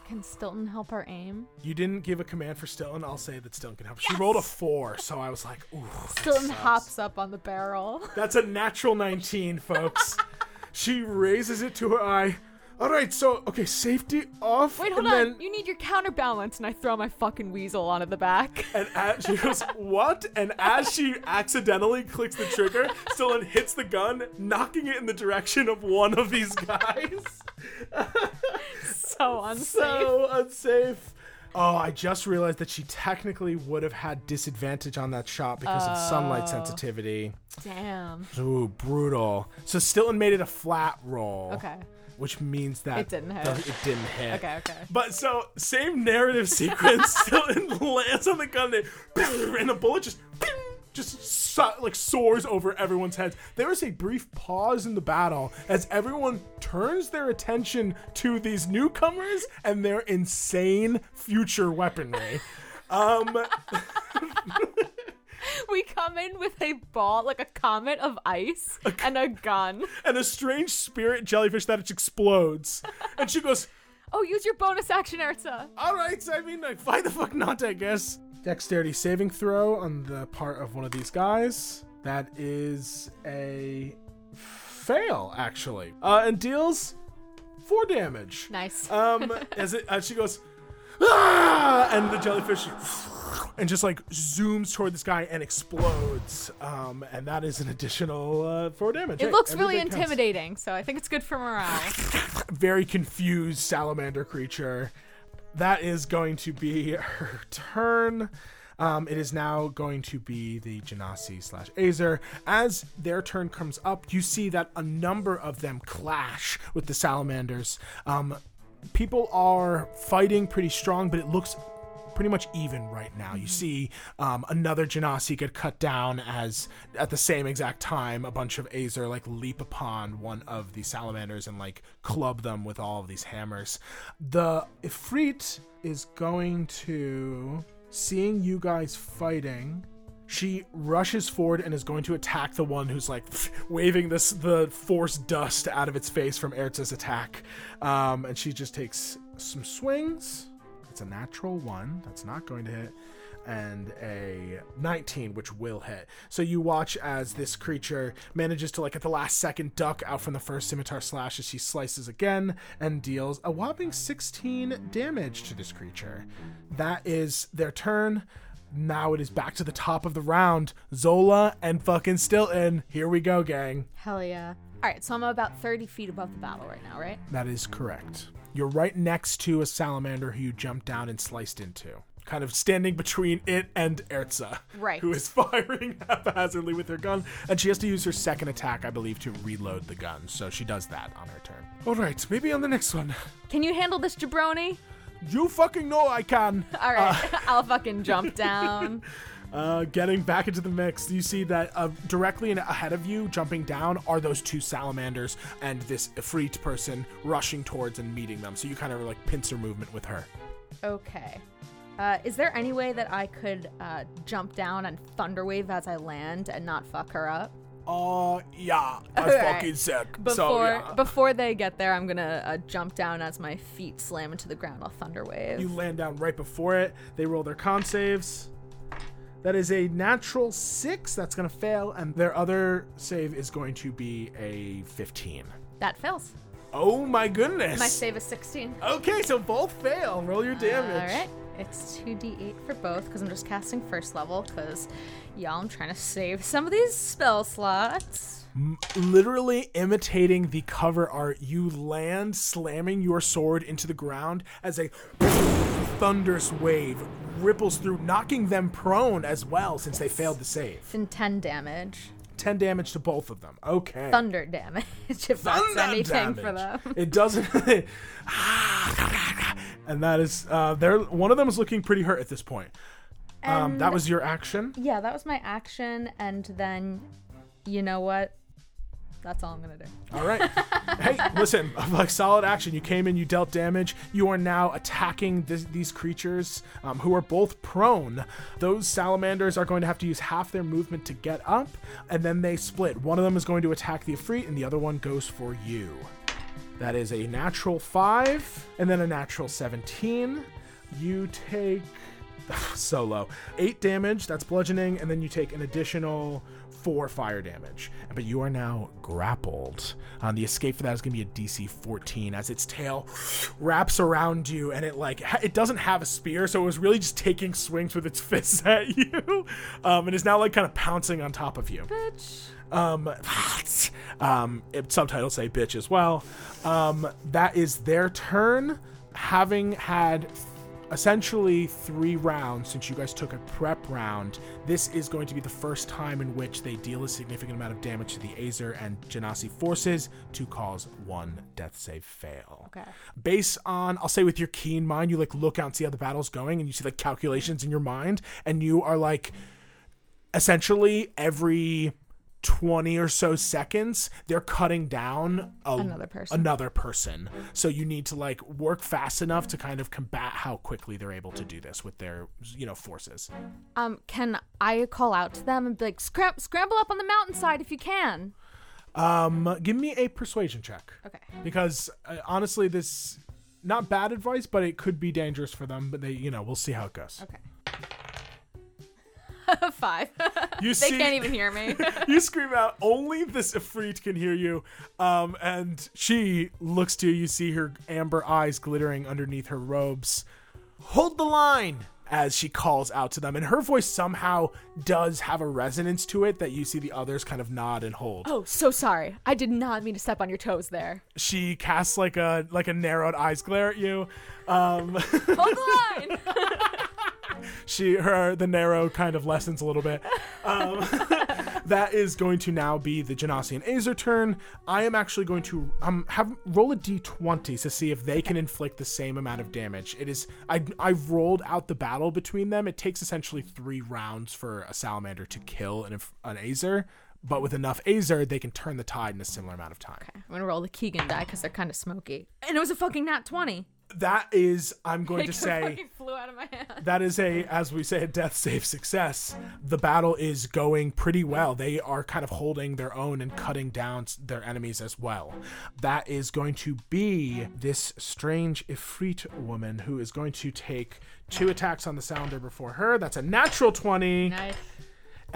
Speaker 2: Can Stilton help our aim?
Speaker 1: You didn't give a command for Stilton. I'll say that Stilton can help. She
Speaker 2: Yes!
Speaker 1: rolled a four, so I was like, ooh. that
Speaker 2: Stilton
Speaker 1: sucks.
Speaker 2: hops up on the barrel.
Speaker 1: That's a natural 19, folks. [LAUGHS] she raises it to her eye. All right, so okay, safety off.
Speaker 2: Wait, hold on.
Speaker 1: Then,
Speaker 2: You need your counterbalance, and I throw my fucking weasel onto the back. [LAUGHS]
Speaker 1: and as she goes, what? And as she accidentally clicks the trigger, Stilton hits the gun, knocking it in the direction of one of these guys. [LAUGHS] [LAUGHS]
Speaker 2: so unsafe.
Speaker 1: so unsafe. Oh, I just realized that she technically would have had disadvantage on that shot because of sunlight
Speaker 2: Oh.
Speaker 1: sensitivity.
Speaker 2: Damn.
Speaker 1: Ooh, brutal. So Stilton made it a flat roll.
Speaker 2: Okay.
Speaker 1: Which means that
Speaker 2: It didn't hit.
Speaker 1: the- it didn't hit.
Speaker 2: Okay, okay.
Speaker 1: But so same narrative sequence [LAUGHS] still lands on the gun and, [LAUGHS] and the bullet just [LAUGHS] just so, like soars over everyone's heads. There is a brief pause in the battle as everyone turns their attention to these newcomers and their insane future weaponry. Um, [LAUGHS]
Speaker 2: We come in with a ball, like a comet of ice, and a gun. [LAUGHS]
Speaker 1: and a strange spirit jellyfish that explodes. And she goes,
Speaker 2: Oh, use your bonus action, Erza.
Speaker 1: All right, I mean, like, why the fuck not? I guess. Dexterity saving throw on the part of one of these guys. That is a fail, actually, uh, and deals four damage.
Speaker 2: Nice.
Speaker 1: Um, [LAUGHS] as it as she goes, ah! and the jellyfish. And just like zooms toward this guy and explodes, um, and that is an additional uh, four damage.
Speaker 2: it
Speaker 1: Hey,
Speaker 2: looks really
Speaker 1: bit counts
Speaker 2: intimidating, so I think it's good for morale. [LAUGHS]
Speaker 1: very confused salamander creature. That is going to be [LAUGHS] her turn. Um, it is now going to be the Genasi slash Azer. As their turn comes up, you see that a number of them clash with the salamanders. Um, people are fighting pretty strong, but it looks pretty much even right now. You see um, another Genasi get cut down as at the same exact time a bunch of Azer like leap upon one of the salamanders and like club them with all of these hammers. The Ifrit is going to seeing you guys fighting. She rushes forward and is going to attack the one who's like [LAUGHS] waving this the force dust out of its face from Erza's attack. Um, and she just takes some swings. It's a natural one. That's not going to hit. And a 19, which will hit. So you watch as this creature manages to, like, at the last second, duck out from the first scimitar slash as she slices again and deals a whopping 16 damage to this creature. That is their turn. Now it is back to the top of the round. Zola and fucking Stilton. Here we go, gang.
Speaker 2: Hell yeah. All right, so I'm about 30 feet above the battle right now, right?
Speaker 1: That is correct. You're right next to a salamander who you jumped down and sliced into. Kind of standing between it and Erza.
Speaker 2: Right.
Speaker 1: Who is [LAUGHS] firing haphazardly with her gun. And she has to use her second attack, I believe, to reload the gun. So she does that on her turn. Alright, maybe on the next one.
Speaker 2: Can you handle this jabroni?
Speaker 1: You fucking know I can.
Speaker 2: All right, uh, [LAUGHS] I'll fucking jump down. [LAUGHS]
Speaker 1: Uh, getting back into the mix, you see that uh, directly in, ahead of you, jumping down, are those two salamanders and this Ifrit person rushing towards and meeting them. So you kind of like pincer movement with her.
Speaker 2: Okay. Uh, is there any way that I could uh, jump down and thunderwave as I land and not fuck her up?
Speaker 1: Uh, yeah, that's
Speaker 2: Alright.
Speaker 1: fucking sick.
Speaker 2: Before
Speaker 1: so, yeah.
Speaker 2: before they get there, I'm gonna uh, jump down as my feet slam into the ground. I'll thunderwave.
Speaker 1: you land down right before it. They roll their con saves. That is a natural six. That's going to fail. And their other save is going to be a 15.
Speaker 2: that fails.
Speaker 1: Oh my goodness.
Speaker 2: My save is 16.
Speaker 1: Okay, so both fail. Roll your damage.
Speaker 2: All right. It's 2d8 for both because I'm just casting first level because, y'all, I'm trying to save some of these spell slots.
Speaker 1: literally imitating the cover art, you land slamming your sword into the ground as a thunderous wave ripples through, knocking them prone as well since they failed to save.
Speaker 2: And 10 damage.
Speaker 1: 10 damage to both of them. Okay.
Speaker 2: Thunder damage, [LAUGHS] if that's
Speaker 1: Thunder
Speaker 2: anything for them.
Speaker 1: It doesn't. and that is, uh, they're, one of them is looking pretty hurt at this point. Um, that was your action.
Speaker 2: Yeah, that was my action, and then, you know what? That's all I'm gonna do.
Speaker 1: All right. [LAUGHS] hey, listen, like solid action. You came in, you dealt damage. You are now attacking this, these creatures um, who are both prone. Those salamanders are going to have to use half their movement to get up, and then they split. One of them is going to attack the Ifrit, and the other one goes for you. That is a natural 5, and then a natural 17. You take [LAUGHS] solo. Eight damage, that's bludgeoning, and then you take an additional four fire damage. But you are now grappled. Um, the escape for that is going to be a DC 14 as its tail wraps around you, and it like it doesn't have a spear, so it was really just taking swings with its [LAUGHS] fists at you, um, and is now like kind of pouncing on top of you.
Speaker 2: Bitch.
Speaker 1: Um, um, it, subtitles say bitch as well. Um, that is their turn. Having had essentially three rounds since you guys took a prep round. This is going to be the first time in which they deal a significant amount of damage to the Azer and Genasi forces to cause one death save fail.
Speaker 2: Okay.
Speaker 1: Based on, I'll say with your keen mind, you like look out and see how the battle's going and you see like calculations in your mind and you are like, essentially every 20 or so seconds they're cutting down a,
Speaker 2: Another person.
Speaker 1: another person so you need to like work fast enough to kind of combat how quickly they're able to do this with their you know forces
Speaker 2: Um, can I call out to them and be like, Scram- scramble up on the mountainside if you can?
Speaker 1: um give me a persuasion check
Speaker 2: Okay.
Speaker 1: because uh, honestly this not bad advice but it could be dangerous for them but they you know we'll see how it goes
Speaker 2: Okay. [LAUGHS] Five. [LAUGHS]
Speaker 1: you
Speaker 2: they
Speaker 1: see
Speaker 2: can't even hear me. [LAUGHS]
Speaker 1: you scream out, only this Ifrit can hear you. Um, and she looks to you. You see her amber eyes glittering underneath her robes. Hold the line! As she calls out to them. And her voice somehow does have a resonance to it that you see the others kind of nod and hold.
Speaker 2: oh, so sorry. I did not mean to step on your toes there.
Speaker 1: She casts like a like a narrowed eyes glare at you. Um,
Speaker 2: Hold the line.
Speaker 1: She her the narrow kind of lessens a little bit. Um, [LAUGHS] that is going to now be the Genasi and Azer turn. I am actually going to um have roll a d20 to see if they can inflict the same amount of damage. It is I I've rolled out the battle between them. It takes essentially three rounds for a salamander to kill an an Azer. But with enough Azer, they can turn the tide in a similar amount of time.
Speaker 2: Okay, I'm gonna roll the Keegan die because they're kind of smoky. And it was a fucking nat 20.
Speaker 1: That is, I'm going to say,
Speaker 2: flew out of my hand.
Speaker 1: that is a as we say a death save success the battle is going pretty well they are kind of holding their own and cutting down their enemies as well that is going to be this strange ifrit woman who is going to take two attacks on the sounder before her that's a natural 20
Speaker 2: Nice.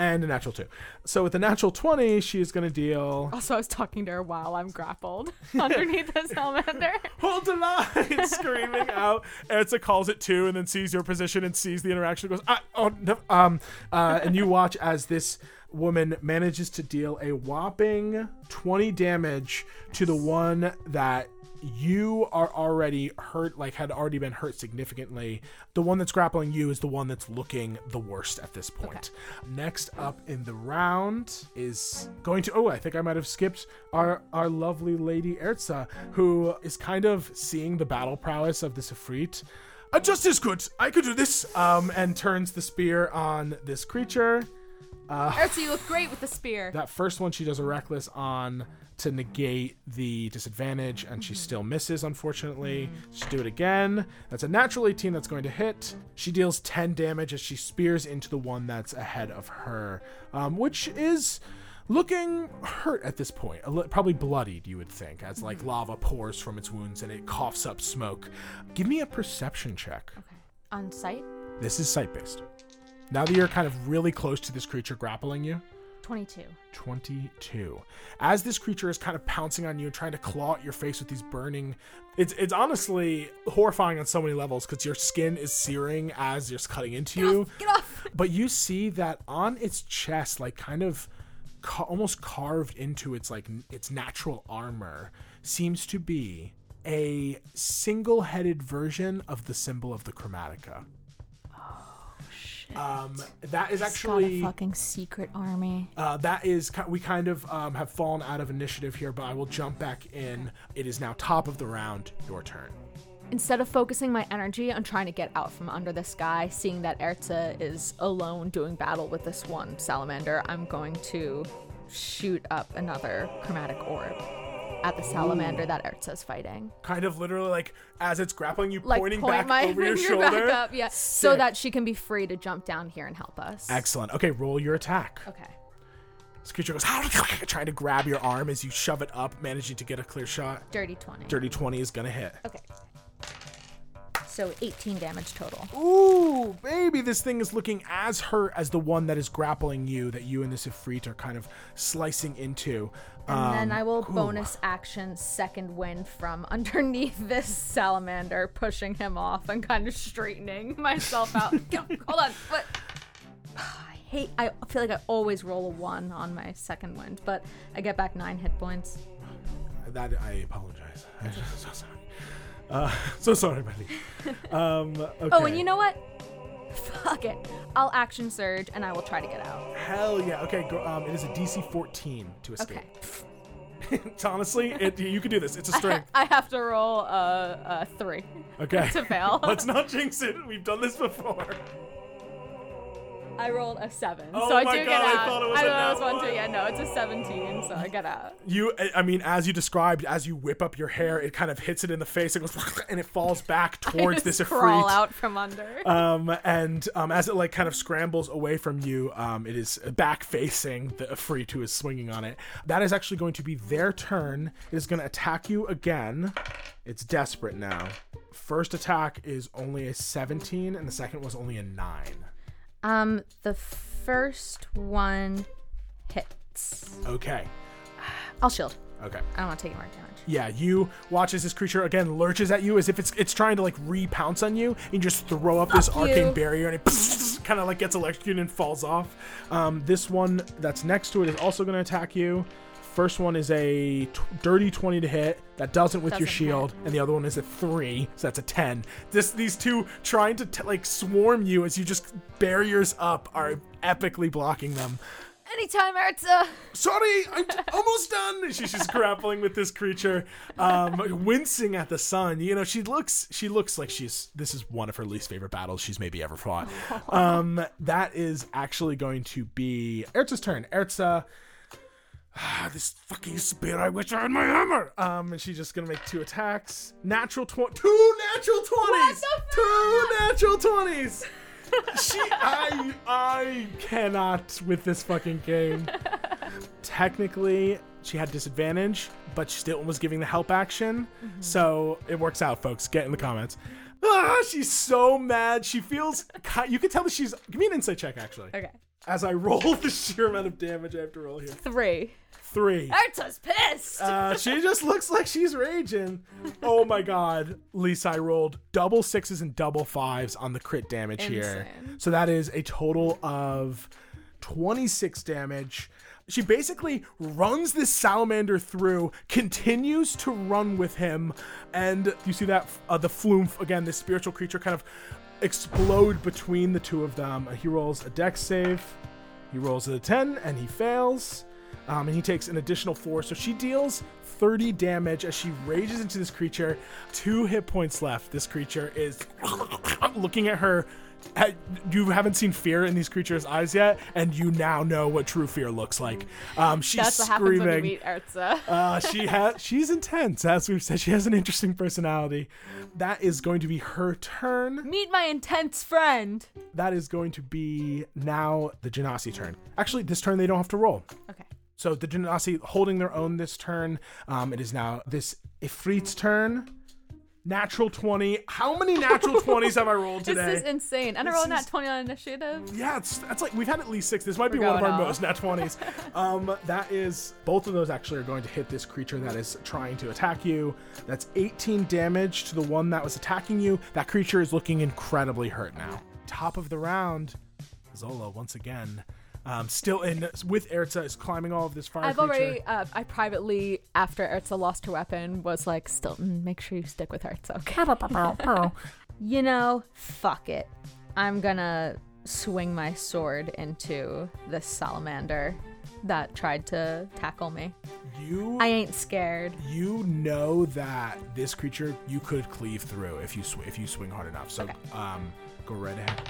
Speaker 1: And a natural 2 so with the natural 20 she is going to deal
Speaker 2: Also, I was talking to her while I'm grappled [LAUGHS] underneath the salamander.
Speaker 1: hold the line [LAUGHS] screaming out. Erza calls it two and then sees your position and sees the interaction goes ah, oh no um uh and you watch as this woman manages to deal a whopping 20 damage to the one that you are already hurt like had already been hurt significantly the one that's grappling you is the one that's looking the worst at this point next up in the round is going to oh i think i might have skipped our our lovely lady erza who is kind of seeing the battle prowess of this Ifrit. Uh, just as good. I could do this. Um, and turns the spear on this creature.
Speaker 2: Ertz, you look great with the spear.
Speaker 1: That first one she does a reckless on to negate the disadvantage, and she still misses, unfortunately. She do it again. That's a natural 18 that's going to hit. She deals 10 damage as she spears into the one that's ahead of her, um, which is looking hurt at this point. Probably bloodied, you would think, as like lava pours from its wounds and it coughs up smoke. Give me a perception check.
Speaker 2: Okay. On sight?
Speaker 1: This is sight based. Now that you're kind of really close to this creature grappling you,
Speaker 2: 22.
Speaker 1: 22. As this creature is kind of pouncing on you and trying to claw at your face with these burning it's it's honestly horrifying on so many levels because your skin is searing as it's cutting into you.
Speaker 2: Get off!
Speaker 1: But you see that on its chest, like kind of ca- almost carved into its like its natural armor, seems to be a single-headed version of the symbol of the Chromatica. Um, that is actually
Speaker 2: fucking secret army.
Speaker 1: uh, that is we kind of um, have fallen out of initiative here, but I will jump back in. It is now top of the round. Your turn.
Speaker 2: Instead of focusing my energy on trying to get out from under this guy, seeing that Erza is alone doing battle with this one salamander, I'm going to shoot up another chromatic orb at the salamander that Erza's fighting.
Speaker 1: Kind of literally like as it's grappling you,
Speaker 2: Like
Speaker 1: pointing
Speaker 2: point
Speaker 1: back
Speaker 2: my
Speaker 1: over your [LAUGHS]
Speaker 2: finger
Speaker 1: shoulder.
Speaker 2: back up, yeah, so that she can be free to jump down here and help us.
Speaker 1: Excellent. Okay, roll your attack.
Speaker 2: Okay.
Speaker 1: This creature goes [LAUGHS] trying to grab your arm as you shove it up, managing to get a clear shot.
Speaker 2: Dirty 20.
Speaker 1: Dirty twenty is gonna hit.
Speaker 2: Okay. So 18 damage total.
Speaker 1: Ooh, baby, this thing is looking as hurt as the one that is grappling you, that you and this Ifrit are kind of slicing into.
Speaker 2: And then
Speaker 1: Um,
Speaker 2: I will
Speaker 1: ooh.
Speaker 2: bonus action second wind from [LAUGHS] underneath this salamander, pushing him off and kind of straightening [LAUGHS] myself out. [LAUGHS] Hold on. What? [SIGHS] I hate. I feel like I always roll a one on my second wind, but I get back nine hit points.
Speaker 1: That I apologize. I'm so sorry. Uh, so sorry, buddy. Um, okay.
Speaker 2: Oh, and you know what? Fuck it. I'll action surge and I will try to get out.
Speaker 1: Hell yeah. Okay, go, um, it is a DC 14 to escape.
Speaker 2: Okay. [LAUGHS]
Speaker 1: it's honestly, it, you can do this. It's a [LAUGHS] strength.
Speaker 2: I have to roll a, a three [LAUGHS]
Speaker 1: Okay.
Speaker 2: to fail.
Speaker 1: Let's not jinx it. We've done this before.
Speaker 2: I rolled a seven,
Speaker 1: Oh
Speaker 2: so I do
Speaker 1: God,
Speaker 2: get
Speaker 1: I
Speaker 2: out.
Speaker 1: thought it was
Speaker 2: I know it was one too. Yeah, no, it's a seventeen, so I get out.
Speaker 1: You, I- I mean, as you described, as you whip up your hair, it kind of hits it in the face. It goes, [LAUGHS] and it falls back [LAUGHS] towards this
Speaker 2: crawl
Speaker 1: Ifrit.
Speaker 2: out from under.
Speaker 1: Um, and um, as it like kind of scrambles away from you, um, it is back facing the Ifrit who is swinging on it. That is actually going to be their turn. It is going to attack you again. It's desperate now. First attack is only a 17, and the second was only a 9.
Speaker 2: Um, the first one hits.
Speaker 1: Okay.
Speaker 2: I'll shield.
Speaker 1: Okay.
Speaker 2: I don't want to take any more damage.
Speaker 1: Yeah, you watch as this creature again lurches at you as if it's it's trying to like re-pounce on you. And you just throw up this
Speaker 2: Fuck
Speaker 1: arcane barrier and it [LAUGHS] kind of like gets electrocuted and falls off. Um, this one that's next to it is also going to attack you. First one is a t- dirty 20 to hit. That doesn't with your
Speaker 2: Doesn't
Speaker 1: shield,
Speaker 2: hit.
Speaker 1: and the other one is a three, so that's a 10. This these two trying to t- like swarm you as you just barriers up are epically blocking them.
Speaker 2: Anytime, Erza.
Speaker 1: Sorry, I'm t- [LAUGHS] almost done. She's just grappling with this creature, um, wincing at the sun. You know, she looks she looks like she's this is one of her least favorite battles she's maybe ever fought. [LAUGHS] Um, that is actually going to be Erza's turn. Erza. Ah, this fucking spear! I wish I had my hammer. Um, and she's just gonna make two attacks. Natural twenty, two natural twenties, two natural twenties. She, I, I cannot with this fucking game. [LAUGHS] Technically, she had disadvantage, but she still was giving the help action. So it works out, folks. Get in the comments. Ah, she's so mad. She feels. You can tell that she's. Give me an insight check, actually.
Speaker 2: Okay.
Speaker 1: As I roll [LAUGHS] the sheer amount of damage I have to roll here.
Speaker 2: Three.
Speaker 1: Three.
Speaker 2: Erza's pissed.
Speaker 1: Uh, she just looks like she's raging. Oh my god. Lisa, I rolled double sixes and double fives on the crit damage here. So that is a total of 26 damage. She basically runs this salamander through, continues to run with him, and you see that uh, the flumph again, this spiritual creature kind of explode between the two of them. He rolls a dex save. He rolls a 10 and he fails. Um, and he takes an additional four. So she deals 30 damage as she rages into this creature. Two hit points left. This creature is [LAUGHS] looking at her. You haven't seen fear in these creatures' eyes yet, and you now know what true fear looks like. Um, she's
Speaker 2: That's what happens when you meet Erza.
Speaker 1: Uh, she [LAUGHS] has she's intense, as we've said. She has an interesting personality. That is going to be her turn.
Speaker 2: meet my intense friend.
Speaker 1: That is going to be now the Genasi turn. Actually, this turn they don't have to roll.
Speaker 2: Okay.
Speaker 1: So the Genasi holding their own this turn. Um, it is now this Ifrit's turn. Natural 20. How many natural 20s have I rolled today? [LAUGHS]
Speaker 2: This is insane. And I rolled that
Speaker 1: is-
Speaker 2: 20 on initiative.
Speaker 1: yeah, it's that's like we've had at least six. This might be
Speaker 2: We're
Speaker 1: one of our
Speaker 2: going
Speaker 1: most nat twenties. [LAUGHS] um, that is both of those actually are going to hit this creature that is trying to attack you. That's 18 damage to the one that was attacking you. That creature is looking incredibly hurt now. Top of the round, Zola once again. Um, still in with Erza is climbing all of this fire
Speaker 2: I've
Speaker 1: creature.
Speaker 2: already, uh, I privately, after Erza lost her weapon, was like, Stilton, make sure you stick with Erza, okay? [LAUGHS] you know, fuck it. I'm gonna swing my sword into this salamander that tried to tackle me.
Speaker 1: you
Speaker 2: I ain't scared.
Speaker 1: you know that this creature you could cleave through if you sw- if you swing hard enough. So
Speaker 2: Okay.
Speaker 1: um, go right ahead.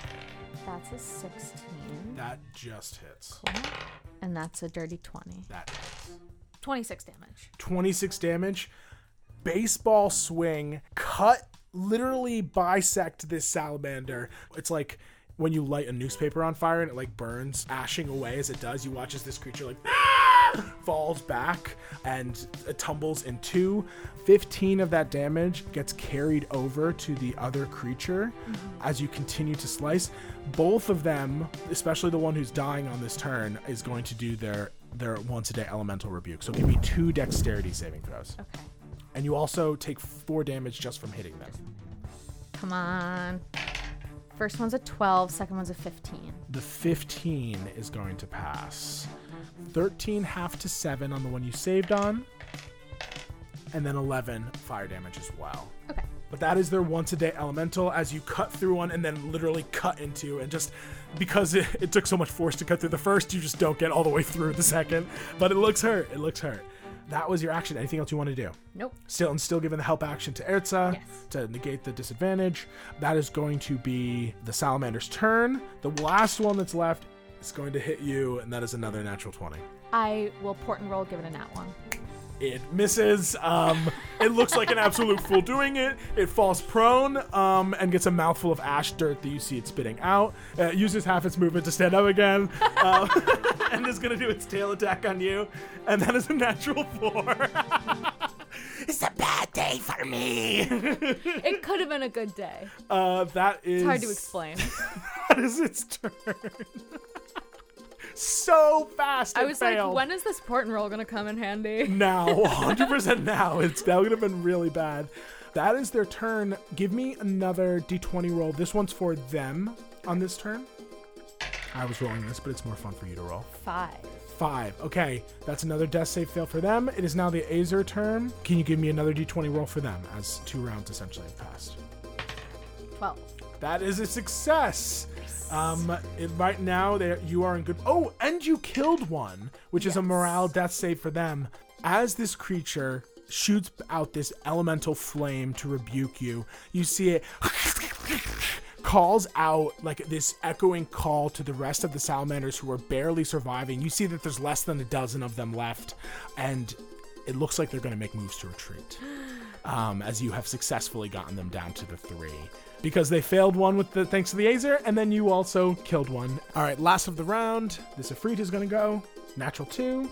Speaker 2: That's a 16.
Speaker 1: That just hits.
Speaker 2: And that's a dirty 20.
Speaker 1: That hits.
Speaker 2: 26 damage.
Speaker 1: 26 damage. Baseball swing, cut, literally bisect this salamander. It's like when you light a newspaper on fire and it like burns, ashing away as it does. You watch as this creature like [LAUGHS] falls back and it tumbles in two. 15 of that damage gets carried over to the other creature mm-hmm. as you continue to slice. Both of them, especially the one who's dying on this turn, is going to do their their once a day elemental rebuke. So give me two dexterity saving throws.
Speaker 2: Okay.
Speaker 1: And you also take four damage just from hitting them.
Speaker 2: Come on. First one's a 12, second one's a 15.
Speaker 1: The 15 is going to pass. 13 half to 7 on the one you saved on. And then 11 fire damage as well. But that is their once a day elemental as you cut through one and then literally cut into and just because it, it took so much force to cut through the first, you just don't get all the way through the second. But it looks hurt. It looks hurt. That was your action. Anything else you want to do?
Speaker 2: Nope.
Speaker 1: Stilton still giving the help action to Erza
Speaker 2: Yes.
Speaker 1: to negate the disadvantage. That is going to be the salamander's turn. The last one that's left is going to hit you, and that is another natural 20.
Speaker 2: I will portent roll, give it a nat one.
Speaker 1: It misses. Um, it looks like an absolute fool doing it. It falls prone um, and gets a mouthful of ash dirt that you see it spitting out. Uh, it uses half its movement to stand up again, uh, [LAUGHS] and is going to do its tail attack on you. And that is a natural four. [LAUGHS] it's a bad day for me.
Speaker 2: It could have been a good day.
Speaker 1: Uh, that is
Speaker 2: It's hard to explain. [LAUGHS]
Speaker 1: That is its turn. So fast.
Speaker 2: I was
Speaker 1: failed.
Speaker 2: like, when is this portent roll gonna come in handy? [LAUGHS]
Speaker 1: now 100% now it's that would have been really bad that is their turn give me another d20 roll this one's for them on this turn i was rolling this but it's more fun for you to roll
Speaker 2: Five.
Speaker 1: five okay that's another death save fail for them it is now the azer turn can you give me another d20 roll for them as two rounds essentially have passed
Speaker 2: Twelve.
Speaker 1: that is a success. Um, it, right now, you are in good. Oh, and you killed one, which is a morale death save for them. As this creature shoots out this elemental flame to rebuke you, you see it [LAUGHS] calls out like this echoing call to the rest of the salamanders who are barely surviving. You see that there's less than a dozen of them left, and it looks like they're going to make moves to retreat [GASPS] um, as you have successfully gotten them down to the three. Because they failed one with the thanks to the Azer, and then you also killed one. All right, last of the round. This Ifrit is going to go. Natural 2.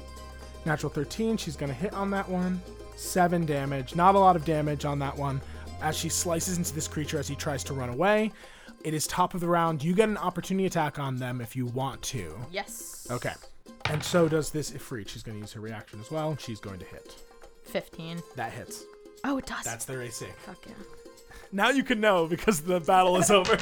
Speaker 1: Natural 13. She's going to hit on that one. 7 damage. Not a lot of damage on that one. As she slices into this creature as he tries to run away. It is top of the round. You get an opportunity attack on them if you want to.
Speaker 2: Yes.
Speaker 1: Okay. And so does this Ifrit. She's going to use her reaction as well. She's going to hit.
Speaker 2: Fifteen.
Speaker 1: That hits.
Speaker 2: Oh, it does.
Speaker 1: That's their AC.
Speaker 2: Fuck yeah.
Speaker 1: Now you can know because the battle is over.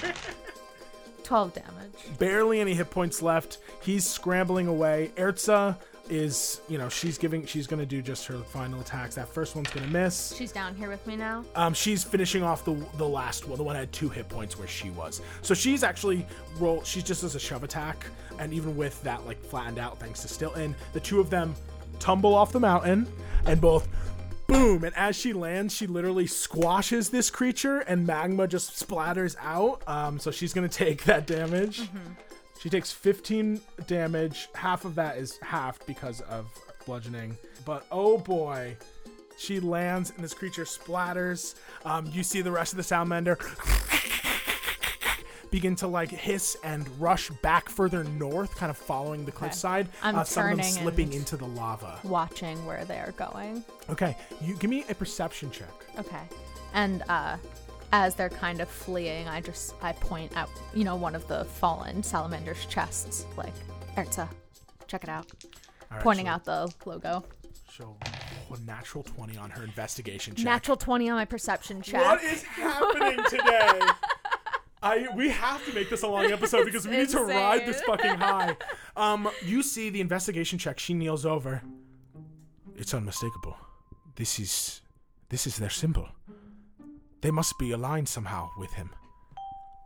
Speaker 1: [LAUGHS]
Speaker 2: Twelve damage.
Speaker 1: Barely any hit points left. He's scrambling away. Erza is, you know, she's giving, she's gonna do just her final attacks. That first one's gonna miss.
Speaker 2: She's down here with me now.
Speaker 1: Um, she's finishing off the the last one. The one that had two hit points where she was. So she's actually roll. She's just as a shove attack, and even with that like flattened out thanks to Stilton, the two of them tumble off the mountain and both boom. And as she lands, she literally squashes this creature, and magma just splatters out. Um, so she's gonna take that damage. She takes 15 damage. Half of that is halved because of bludgeoning. But oh boy, she lands and this creature splatters. Um, you see the rest of the salamander [LAUGHS] begin to like hiss and rush back further north, kind of following the cliffside.
Speaker 2: I'm
Speaker 1: uh, some of them
Speaker 2: turning
Speaker 1: slipping
Speaker 2: and-
Speaker 1: into the lava.
Speaker 2: Watching where they are going.
Speaker 1: Okay, you give me a perception check.
Speaker 2: Okay. And uh as they're kind of fleeing, I just I point at you know one of the fallen salamander's chests, like Erza, check it out.
Speaker 1: All right,
Speaker 2: Pointing
Speaker 1: she'll-
Speaker 2: out the logo.
Speaker 1: She'll a natural 20 on her investigation check.
Speaker 2: Natural twenty on my perception check.
Speaker 1: What is happening today? [LAUGHS] I we have to make this a long [LAUGHS] episode because we need to ride this fucking high. [LAUGHS] Um, you see the investigation check. She kneels over. It's unmistakable. This is this is their symbol. They must be aligned somehow with him.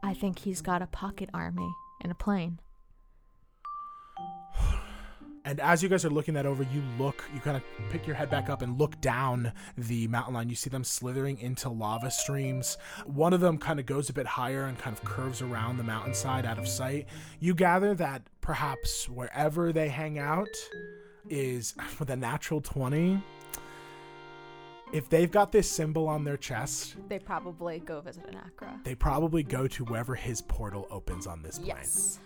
Speaker 2: I think he's got a pocket army and a plane.
Speaker 1: And as you guys are looking that over, you look, you kind of pick your head back up and look down the mountain line. You see them slithering into lava streams. One of them kind of goes a bit higher and kind of curves around the mountainside out of sight. You gather that perhaps wherever they hang out is [LAUGHS] with a natural 20. If they've got this symbol on their chest,
Speaker 2: They probably go visit Anakra.
Speaker 1: they probably go to wherever his portal opens on this plane.
Speaker 2: Yes.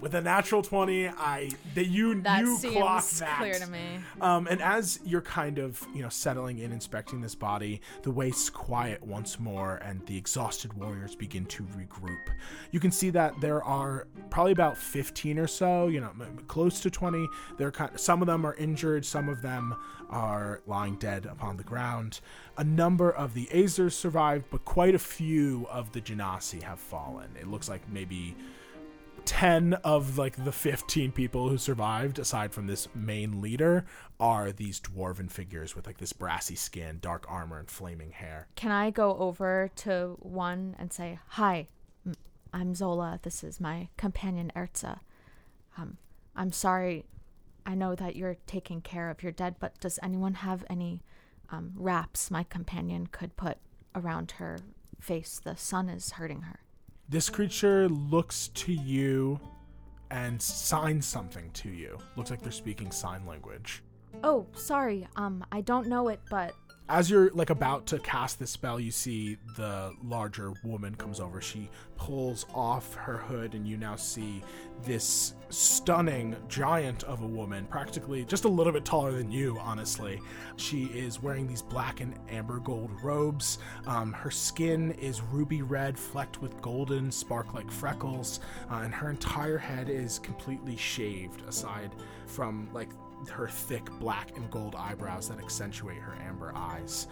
Speaker 1: With a natural 20, I that you
Speaker 2: That
Speaker 1: you clock that.
Speaker 2: clear to me.
Speaker 1: Um, and as you're kind of, you know, settling in, inspecting this body, the wastes quiet once more, and the exhausted warriors begin to regroup. You can see that there are probably about 15 or so, you know, close to 20. They're kind some of them are injured, some of them are lying dead upon the ground. A number of the Azers survived, but quite a few of the Genasi have fallen. It looks like maybe 10 of like the 15 people who survived aside from this main leader are these dwarven figures with like this brassy skin dark armor and flaming hair
Speaker 2: Can I go over to one and say, Hi, i'm Zola. This is my companion Erza. Um, I'm sorry. I know that you're taking care of your dead, but does anyone have any um, wraps my companion could put around her face? The sun is hurting her.
Speaker 1: This creature looks to you and signs something to you looks like they're speaking sign language
Speaker 2: Oh, sorry. Um, I don't know it, but
Speaker 1: as you're like about to cast this spell you see the larger woman comes over. She pulls off her hood and you now see this stunning giant of a woman practically just a little bit taller than you honestly. She is wearing these black and amber gold robes. Um, her skin is ruby red flecked with golden spark like freckles uh, and her entire head is completely shaved aside from like her thick black and gold eyebrows that accentuate her amber eyes.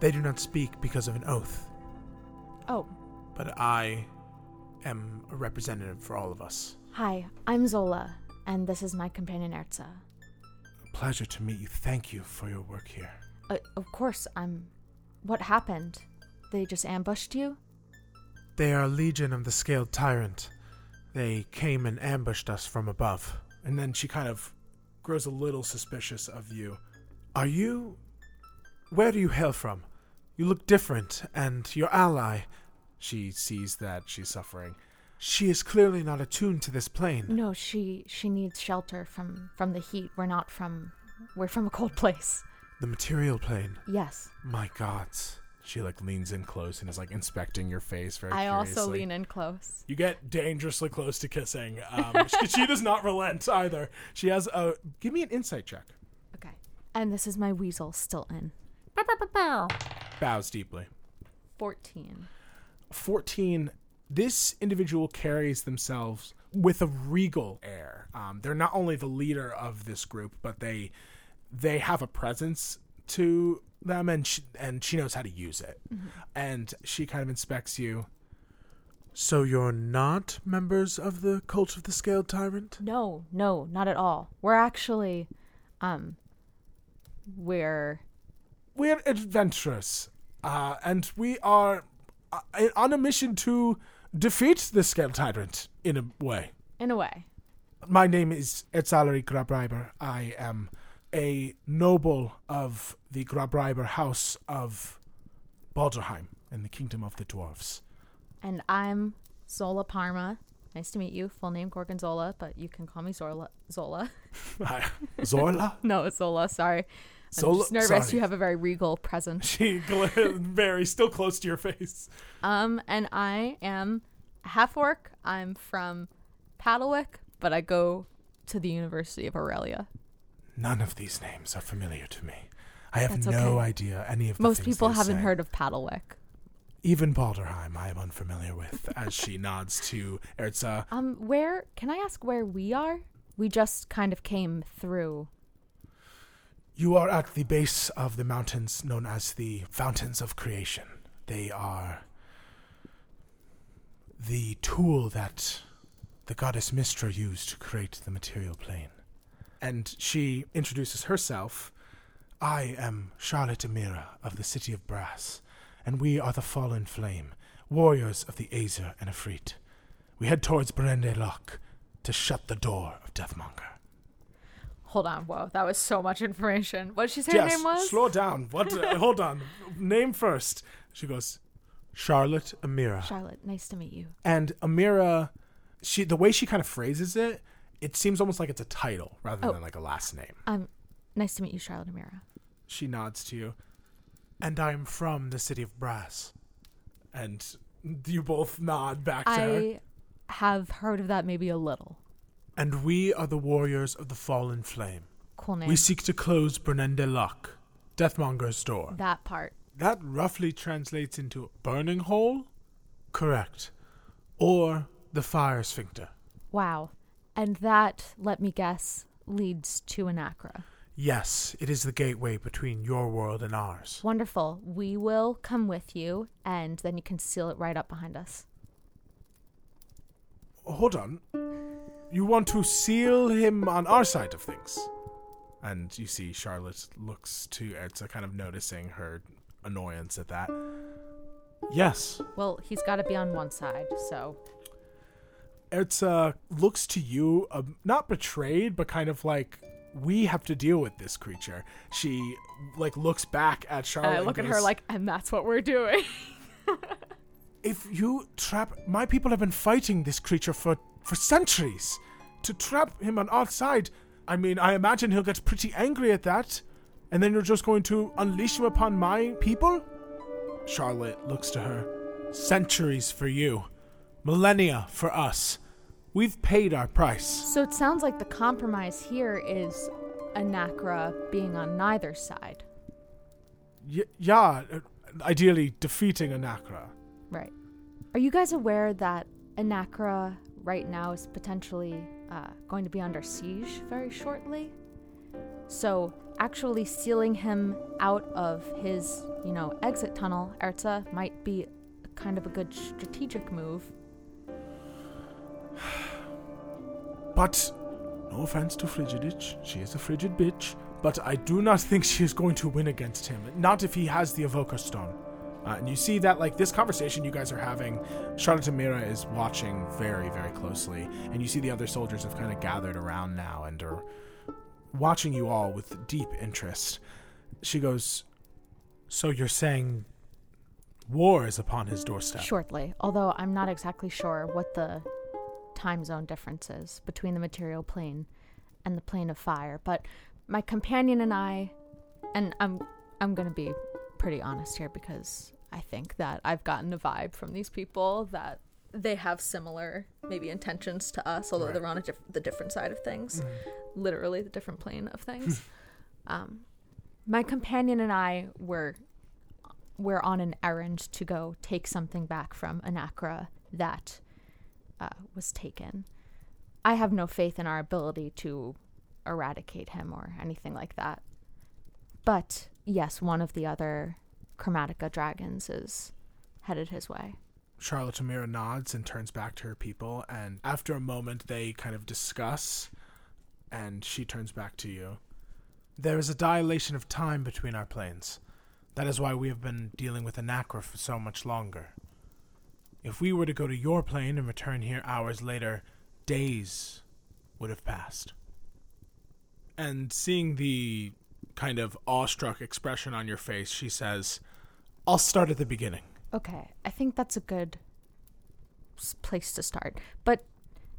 Speaker 3: They do not speak because of an oath,
Speaker 2: oh,
Speaker 3: but I am a representative for all of us.
Speaker 2: hi. I'm Zola, and this is my companion Erza.
Speaker 3: Pleasure to meet you. Thank you for your work here.
Speaker 2: Uh, of course, I'm. What happened? They just ambushed you?
Speaker 3: They are a legion of the Scaled Tyrant. They came and ambushed us from above.
Speaker 1: And then she kind of grows a little suspicious of you.
Speaker 3: Are you. Where do you hail from? You look different, and your ally.
Speaker 1: She sees that she's suffering.
Speaker 3: She is clearly not attuned to this plane.
Speaker 2: No, she she needs shelter from from the heat. We're not from we're from a cold [LAUGHS] place.
Speaker 3: The material plane.
Speaker 2: Yes.
Speaker 3: My gods.
Speaker 1: She like leans in close and is like inspecting your face very
Speaker 2: I also lean in close.
Speaker 1: You get dangerously close to kissing. Um, [LAUGHS] she, she does not relent either. She has a. Give me an insight check.
Speaker 2: Okay. And this is my weasel Stilton. Bow.
Speaker 1: Bows deeply.
Speaker 2: 14.
Speaker 1: 14 this individual carries themselves with a regal air um, they're not only the leader of this group but they they have a presence to them and she, and she knows how to use it and she kind of inspects you
Speaker 3: So you're not members of the Cult of the Scaled Tyrant?
Speaker 2: No, no, not at all. We're actually um we're
Speaker 1: we're adventurous uh, and we are uh, on a mission to defeat the scaled tyrant in a way
Speaker 2: in a way.
Speaker 1: My name is Etzalari Grabreiber. I am a noble of the Grabreiber house of Balderheim in the kingdom of the dwarves.
Speaker 2: And I'm Zola Parma. Nice to meet you. Full name Gorgonzola, but you can call me Zola. [LAUGHS] Zola.
Speaker 1: Hi. [LAUGHS]
Speaker 2: No, it's Zola. Sorry. I'm
Speaker 1: Zola-
Speaker 2: just nervous.
Speaker 1: sorry.
Speaker 2: You have a very regal presence. [LAUGHS]
Speaker 1: She very still close to your face.
Speaker 2: Um, and I am half orc. I'm from Paddlewick, but I go to the University of Aurelia.
Speaker 3: None of these names are familiar to me. I have
Speaker 2: That's
Speaker 3: no
Speaker 2: okay.
Speaker 3: idea any of the
Speaker 2: Most
Speaker 3: things
Speaker 2: people
Speaker 3: they
Speaker 2: haven't
Speaker 3: say.
Speaker 2: heard of Paddlewick.
Speaker 3: Even Balderheim, I am unfamiliar with.
Speaker 1: As she [LAUGHS] nods to Erza.
Speaker 2: Um, where can I ask where we are? We just kind of came through.
Speaker 3: You are at the base of the mountains known as the Fountains of Creation. They are the tool that the goddess Mistra used to create the material plane.
Speaker 1: And she introduces herself.
Speaker 3: I am Charlotte Amira of the City of Brass, and we are the Fallen Flame, warriors of the Azer and Ifrit. We head towards Brennende Lock to shut the door of Deathmonger.
Speaker 2: Hold on, whoa, that was so much information. What did she say her name was?
Speaker 1: slow down. What? uh, [LAUGHS] hold on. Name first. She goes,
Speaker 3: Charlotte Amira.
Speaker 2: Charlotte, nice to meet you.
Speaker 1: and Amira. She the way she kind of phrases it, it seems almost like it's a title rather
Speaker 2: Oh.
Speaker 1: than like a last name.
Speaker 2: Um, nice to meet you, Charlotte Amira.
Speaker 1: She nods to you,
Speaker 3: and I am from the City of Brass.
Speaker 1: and you both nod back to her.
Speaker 2: I have heard of that maybe a little.
Speaker 3: And we are the warriors of the Fallen Flame.
Speaker 2: Cool name.
Speaker 3: We seek to close Brennende Lock, Deathmonger's door.
Speaker 2: that part.
Speaker 3: That roughly translates into burning hole? Correct. Or the fire sphincter.
Speaker 2: Wow. And that, let me guess, leads to Anakra.
Speaker 3: Yes, it is the gateway between your world and ours.
Speaker 2: Wonderful. We will come with you, and then you can seal it right up behind us.
Speaker 3: hold on. You want to seal him on our side of things?
Speaker 1: And you see Charlotte looks to Erza, kind of noticing her annoyance at that.
Speaker 3: Yes.
Speaker 2: Well, he's got to be on one side, so
Speaker 1: Erza looks to you, uh, not betrayed, but kind of like, we have to deal with this creature. She, like, looks back at Charlotte.
Speaker 2: I
Speaker 1: and
Speaker 2: look at her like, and that's what we're doing. [LAUGHS]
Speaker 3: If you trap my people have been fighting this creature for for centuries. To trap him on our side, I mean, I imagine he'll get pretty angry at that. And then you're just going to unleash him upon my people?
Speaker 1: Charlotte looks to her.
Speaker 3: Centuries for you. Millennia for us. We've paid our price.
Speaker 2: so it sounds like the compromise here is Anakra being on neither side.
Speaker 3: Y- yeah, ideally defeating Anakra.
Speaker 2: Right. Are you guys aware that Anakra right now is potentially uh, going to be under siege very shortly? So, actually sealing him out of his, you know, exit tunnel, Erza, might be kind of a good strategic move.
Speaker 3: But, no offense to Frigidich, she is a frigid bitch, but I do not think she is going to win against him. Not if he has the Evoker Stone.
Speaker 1: Uh, and you see that, like, this conversation you guys are having, Charlotte Mira is watching very, very closely. And you see the other soldiers have kind of gathered around now and are watching you all with deep interest. She goes,
Speaker 3: So you're saying war is upon his doorstep?
Speaker 2: Shortly, although I'm not exactly sure what the time zone differences between the material plane and the plane of fire, but my companion and I and I'm I'm going to be pretty honest here because I think that I've gotten a vibe from these people that they have similar maybe intentions to us, although
Speaker 1: Right.
Speaker 2: they're on a diff- the different side of things, literally the different plane of things. [LAUGHS] um, my companion and I were we're on an errand to go take something back from Anakra that uh, was taken. I have no faith in our ability to eradicate him or anything like that. But yes, one of the other Chromatica dragons is headed his way.
Speaker 1: Charlotte Amira nods and turns back to her people, and after a moment, they kind of discuss, and she turns back to you.
Speaker 3: There is a dilation of time between our planes. That is why we have been dealing with Anakra for so much longer. If we were to go to your plane and return here hours later, days would have passed.
Speaker 1: And seeing the kind of awestruck expression on your face, she says, I'll start at the beginning.
Speaker 2: Okay, I think that's a good place to start. But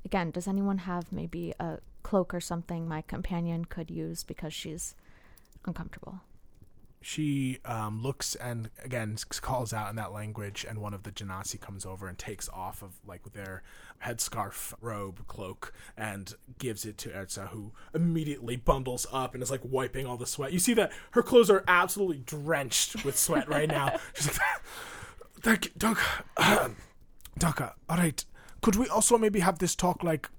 Speaker 2: again, does anyone have maybe a cloak or something my companion could use because she's uncomfortable?
Speaker 1: She um, looks and again calls out in that language, and one of the Genasi comes over and takes off of like their headscarf, robe, cloak, and gives it to Erza, who immediately bundles up and is like wiping all the sweat. You see that her clothes are absolutely drenched with sweat right now. [LAUGHS] She's like,
Speaker 3: Thank you, Doc. Daka, all right. Could we also maybe have this talk like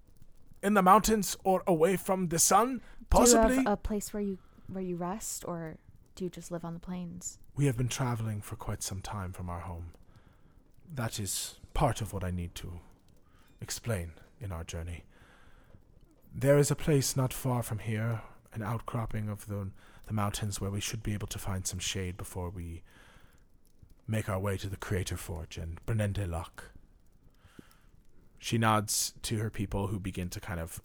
Speaker 3: in the mountains or away from the sun? Possibly.
Speaker 2: Do you have a place where you where you rest, or do you just live on the plains?
Speaker 3: We have been traveling for quite some time from our home. That is part of what I need to explain in our journey. There is a place not far from here, an outcropping of the, the mountains where we should be able to find some shade before we make our way to the Creator Forge and Brennende Lock.
Speaker 1: She nods to her people who begin to kind of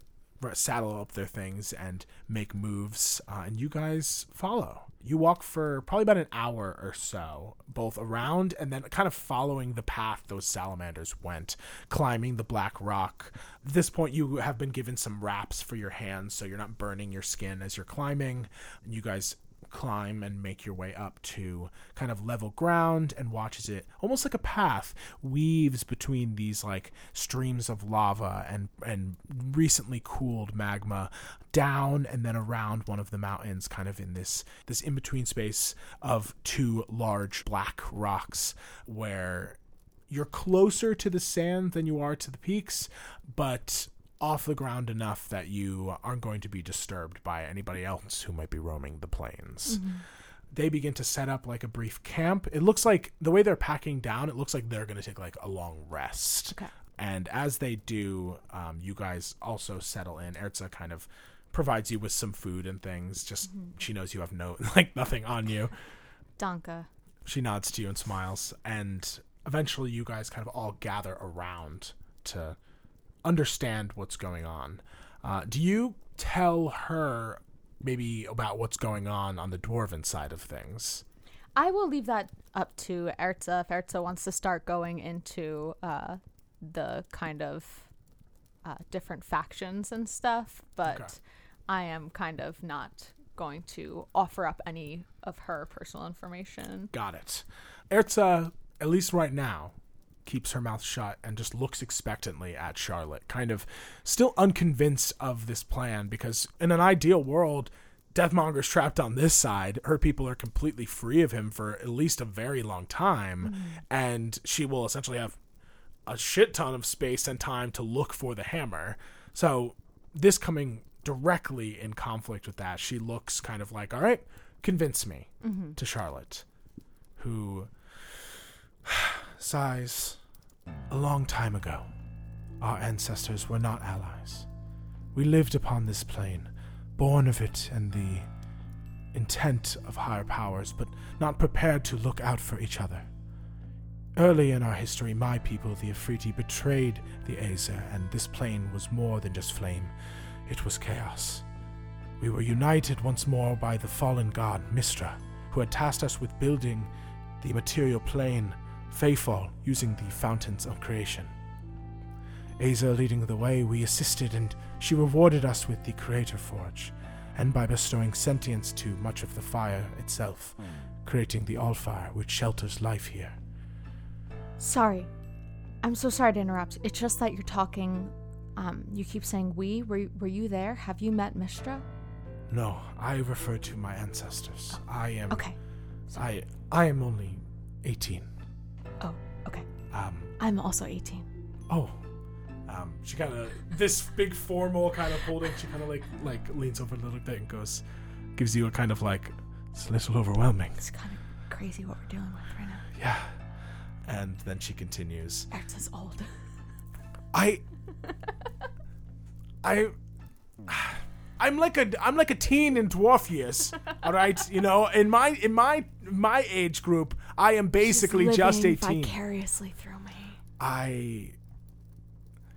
Speaker 1: saddle up their things and make moves, uh, and you guys follow. You walk for probably about an hour or so, both around and then kind of following the path those salamanders went, climbing the black rock. At this point, you have been given some wraps for your hands, so you're not burning your skin as you're climbing. And you guys climb and make your way up to kind of level ground and watches it almost like a path weaves between these like streams of lava and and recently cooled magma down and then around one of the mountains kind of in this this in between space of two large black rocks where you're closer to the sand than you are to the peaks but off the ground enough that you aren't going to be disturbed by anybody else who might be roaming the plains. They begin to set up like a brief camp. It looks like the way they're packing down, it looks like they're going to take like a long rest.
Speaker 2: Okay.
Speaker 4: And as they do, um, you guys also settle in. Erza kind of provides you with some food and things. Just she knows you have no [LAUGHS] like nothing on you.
Speaker 2: Danka.
Speaker 4: She nods to you and smiles, and eventually you guys kind of all gather around to understand what's going on. Uh, do you tell her maybe about what's going on on the dwarven side of things?
Speaker 2: I will leave that up to Erza if Erza wants to start going into uh, the kind of uh, different factions and stuff, but
Speaker 4: Okay.
Speaker 2: I am kind of not going to offer up any of her personal information.
Speaker 4: Got it. Erza, at least right now, keeps her mouth shut and just looks expectantly at Charlotte, kind of still unconvinced of this plan because in an ideal world, Deathmonger's trapped on this side. Her people are completely free of him for at least a very long time, mm-hmm. and she will essentially have a shit ton of space and time to look for the hammer. So, this coming directly in conflict with that, she looks kind of like, all right, convince me mm-hmm. to Charlotte, who sighs.
Speaker 1: A long time ago, our ancestors were not allies. We lived upon this plane, born of it and the intent of higher powers, but not prepared to look out for each other. Early in our history, my people, the Afriti, betrayed the Azer, and this plane was more than just flame, it was chaos. We were united once more by the fallen god, Mistra, who had tasked us with building the material plane, Fayfall, using the fountains of creation. Aza leading the way, we assisted, and she rewarded us with the Creator Forge, and by bestowing sentience to much of the fire itself, creating the Allfire, which shelters life here.
Speaker 2: Sorry. I'm so sorry to interrupt. It's just that you're talking. Um, you keep saying we. Were, were you there? Have you met Mistra?
Speaker 1: No, I refer to my ancestors. I am.
Speaker 2: Okay.
Speaker 1: I I am only eighteen.
Speaker 2: Oh, okay.
Speaker 1: Um.
Speaker 2: I'm also 18.
Speaker 1: Oh.
Speaker 4: Um, she kind of this big formal kind of holding. She kind of like like leans over a little bit and goes, gives you a kind of like
Speaker 1: It's a little overwhelming.
Speaker 2: It's kind of crazy what we're dealing with right now.
Speaker 1: Yeah.
Speaker 4: and then she continues.
Speaker 2: Erza's old.
Speaker 4: I [LAUGHS] I I'm like a I'm like a teen in dwarf years. [LAUGHS] All right, you know, in my in my my age group, I am basically
Speaker 2: She's
Speaker 4: just
Speaker 2: living
Speaker 4: 18.
Speaker 2: Vicariously through me.
Speaker 1: I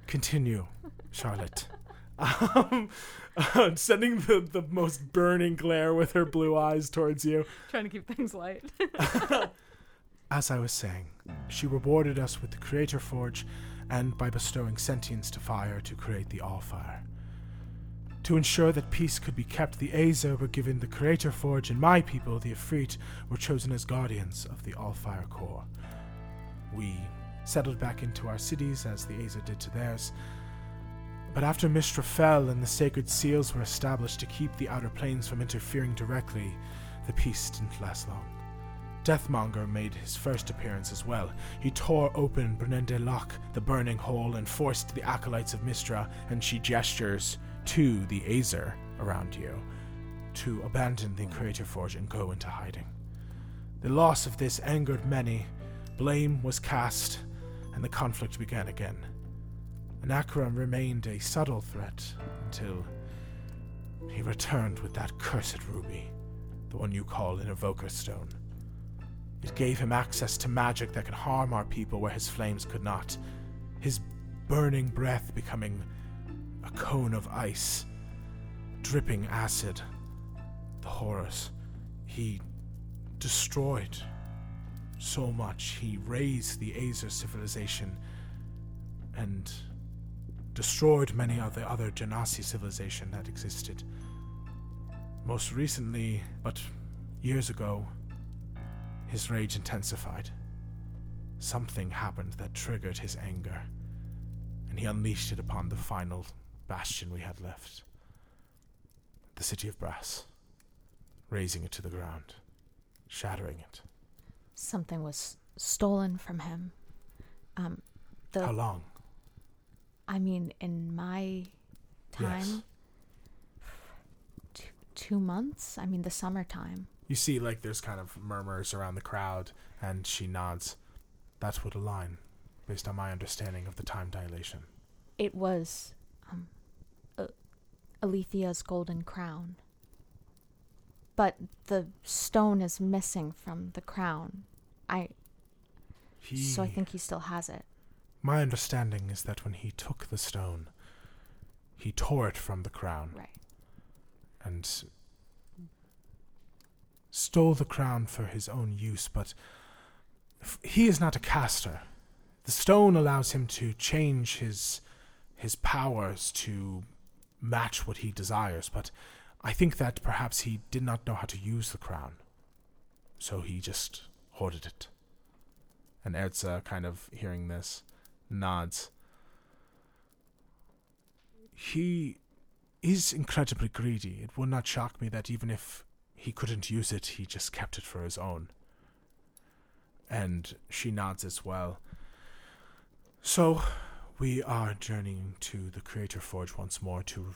Speaker 1: continue, Charlotte. [LAUGHS]
Speaker 4: um, [LAUGHS] sending the the most burning glare with her blue eyes towards you.
Speaker 2: Trying to keep things light.
Speaker 1: As I was saying, she rewarded us with the Creator Forge and by bestowing sentience to fire to create the Allfire. To ensure that peace could be kept, the Azer were given the Creator Forge, and my people, the Efreet, were chosen as guardians of the Allfire core. We settled back into our cities as the Azer did to theirs. But after Mistra fell and the sacred seals were established to keep the Outer Planes from interfering directly, the peace didn't last long. Deathmonger made his first appearance as well. He tore open Brennende Lock, the burning hole, and forced the acolytes of Mistra, and she gestures to the Azer around you, to abandon the Creator Forge and go into hiding. The loss of this angered many, blame was cast, and the conflict began again. Anakra remained a subtle threat until he returned with that cursed ruby, the one you call an evoker stone. It gave him access to magic that could harm our people where his flames could not. His burning breath becoming a cone of ice, dripping acid. The horrors. He destroyed so much. He razed the Azer civilization and destroyed many of the other Genasi civilization that existed. Most recently, but years ago, his rage intensified. Something happened that triggered his anger, and he unleashed it upon the final bastion we had left the city of Brass, razing it to the ground, shattering it.
Speaker 2: Something was stolen from him. Um, the
Speaker 1: How long?
Speaker 2: I mean, in my time,
Speaker 1: Yes.
Speaker 2: two, two months. I mean, the summertime.
Speaker 4: You see, like there's kind of murmurs around the crowd, and she nods.
Speaker 1: That would align. based on my understanding of the time dilation.
Speaker 2: It was um, Alethea's golden crown. But the stone is missing from the crown. I
Speaker 1: He,
Speaker 2: so I think he still has it.
Speaker 1: my understanding is that when he took the stone, he tore it from the crown
Speaker 2: Right.
Speaker 1: and stole the crown for his own use, but f- he is not a caster. The stone allows him to change his his powers to match what he desires, but I think that perhaps he did not know how to use the crown. So he just hoarded it. And Erza, kind of hearing this, nods. He is incredibly greedy. It would not shock me that even if he couldn't use it, he just kept it for his own. And she nods as well. So, we are journeying to the Creator Forge once more to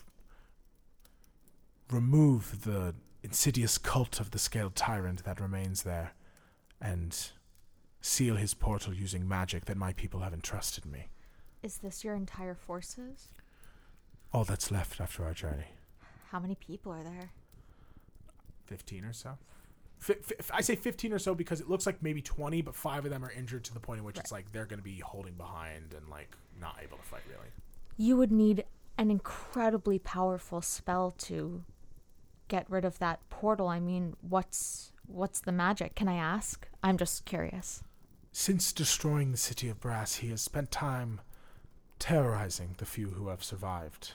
Speaker 1: remove the insidious cult of the Scaled Tyrant that remains there and seal his portal using magic that my people have entrusted me.
Speaker 2: Is this your entire forces?
Speaker 1: All that's left after our journey.
Speaker 2: How many people are there?
Speaker 5: 15 or so. I say 15 or so because it looks like maybe 20, but five of them are injured to the point in which it's like they're going to be holding behind and like not able to fight really.
Speaker 2: You would need an incredibly powerful spell to get rid of that portal. I mean, what's what's the magic? Can I ask? I'm just curious.
Speaker 1: Since destroying the city of Brass, he has spent time terrorizing the few who have survived.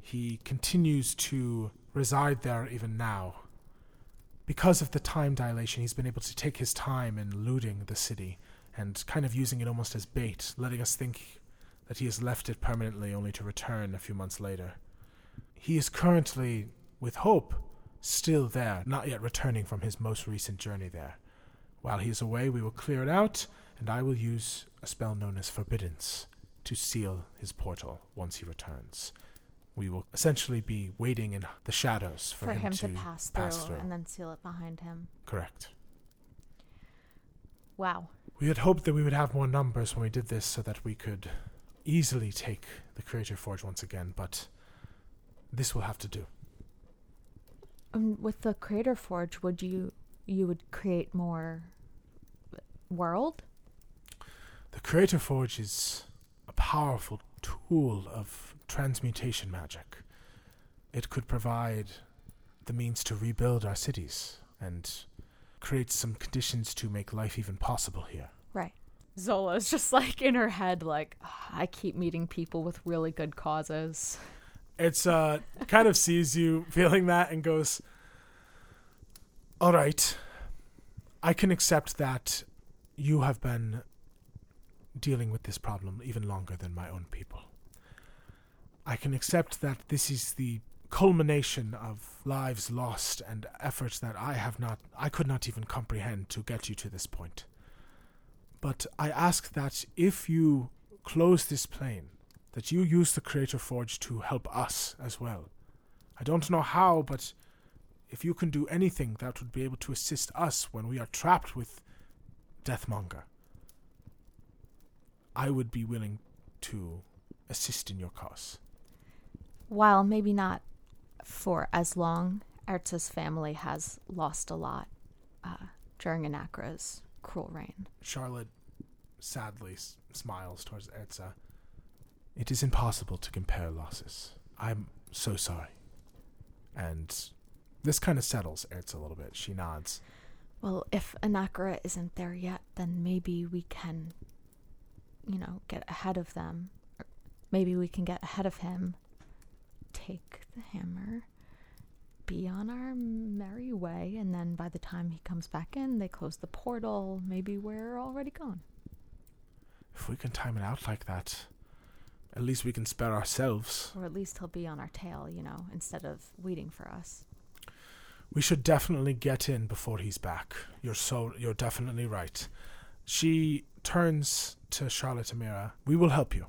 Speaker 1: He continues to reside there even now. Because of the time dilation, he's been able to take his time in looting the city and kind of using it almost as bait, letting us think that he has left it permanently only to return a few months later. He is currently, with hope, still there, not yet returning from his most recent journey there. While he is away, we will clear it out, and I will use a spell known as Forbiddance to seal his portal once he returns. We will essentially be waiting in the shadows for,
Speaker 2: For, him, to, pass,
Speaker 1: pass
Speaker 2: through,
Speaker 1: through.
Speaker 2: and then seal it behind him.
Speaker 1: Correct.
Speaker 2: Wow.
Speaker 1: We had hoped that we would have more numbers when we did this so that we could easily take the Creator Forge once again, but this will have to do.
Speaker 2: Um, with the Creator Forge, would you you would create more world?
Speaker 1: The Creator Forge is a powerful tool of transmutation magic. It could provide the means to rebuild our cities and create some conditions to make life even possible here.
Speaker 2: Right. Zola's just like in her head, like "Ah, I keep meeting people with really good causes.
Speaker 5: It's uh kind of sees you feeling that and goes,
Speaker 1: All right. I can accept that you have been dealing with this problem even longer than my own people. I can accept that this is the culmination of lives lost and efforts that I have not I could not even comprehend to get you to this point. But I ask that if you close this plane, that you use the Creator Forge to help us as well. I don't know how, but if you can do anything that would be able to assist us when we are trapped with Deathmonger, I would be willing to assist in your cause.
Speaker 2: While maybe not for as long, Erza's family has lost a lot uh, during Anakra's cruel reign.
Speaker 1: Charlotte sadly s- smiles towards Erza. It is impossible to compare losses. I'm so sorry. And this kind of settles Erza a little bit. She nods.
Speaker 2: Well, if Anakra isn't there yet, then maybe we can, you know, get ahead of them. Or maybe we can get ahead of him, take the hammer, be on our merry way, and then by the time he comes back in, they close the portal. Maybe we're already gone.
Speaker 1: If we can time it out like that, at least we can spare ourselves.
Speaker 2: Or at least he'll be on our tail, you know, instead of waiting for us.
Speaker 1: We should definitely get in before he's back. You're so you're definitely right. She turns to Charlotte Amira. We will help you.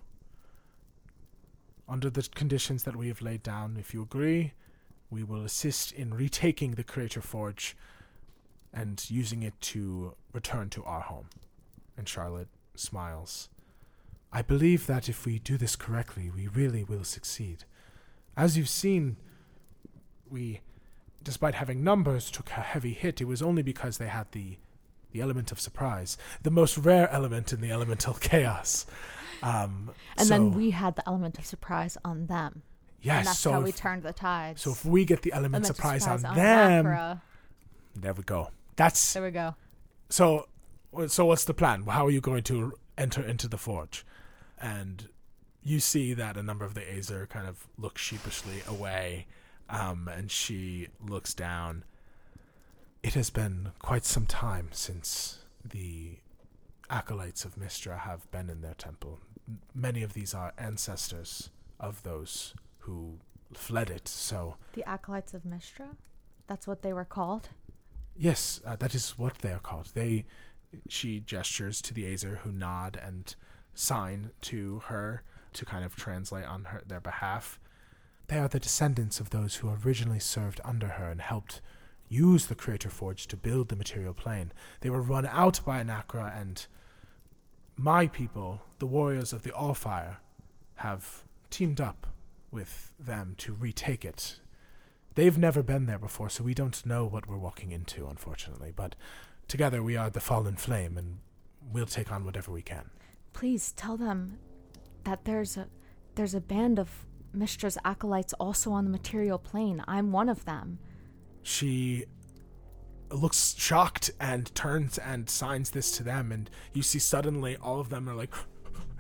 Speaker 1: Under the conditions that we have laid down, if you agree, we will assist in retaking the Creator Forge and using it to return to our home. And Charlotte smiles. I believe that if we do this correctly, we really will succeed. As you've seen, we, despite having numbers, took a heavy hit. It was only because they had the, the element of surprise, the most rare element in the elemental [LAUGHS] chaos. Um,
Speaker 2: And
Speaker 1: so-
Speaker 2: then we had the element of surprise on them.
Speaker 1: yes,
Speaker 2: and that's
Speaker 1: so
Speaker 2: how we
Speaker 1: if,
Speaker 2: turned the tides.
Speaker 1: so if we get the element
Speaker 2: Element of
Speaker 1: surprise, on,
Speaker 2: on
Speaker 1: them, there we go. That's
Speaker 2: There we go.
Speaker 1: so. So what's the plan? How are you going to enter into the forge? And you see that a number of the Azer kind of look sheepishly away, um, and she looks down. It has been quite some time since the acolytes of Mistra have been in their temple. Many of these are ancestors of those who fled it. So
Speaker 2: The acolytes of Mistra. That's what they were called.
Speaker 1: Yes, uh, that is what they are called. They, she gestures to the Azer, who nod and sign to her to kind of translate on her their behalf. They are the descendants of those who originally served under her and helped use the Creator Forge to build the material plane. They were run out by Anakra, and my people, the warriors of the Allfire, have teamed up with them to retake it They've never been there before, so we don't know what we're walking into, unfortunately. But together we are the Fallen Flame, and we'll take on whatever we can.
Speaker 2: Please tell them that there's a there's a band of Mistra's acolytes also on the material plane. I'm one of them.
Speaker 1: She looks shocked and turns and signs this to them, and you see suddenly all of them are like.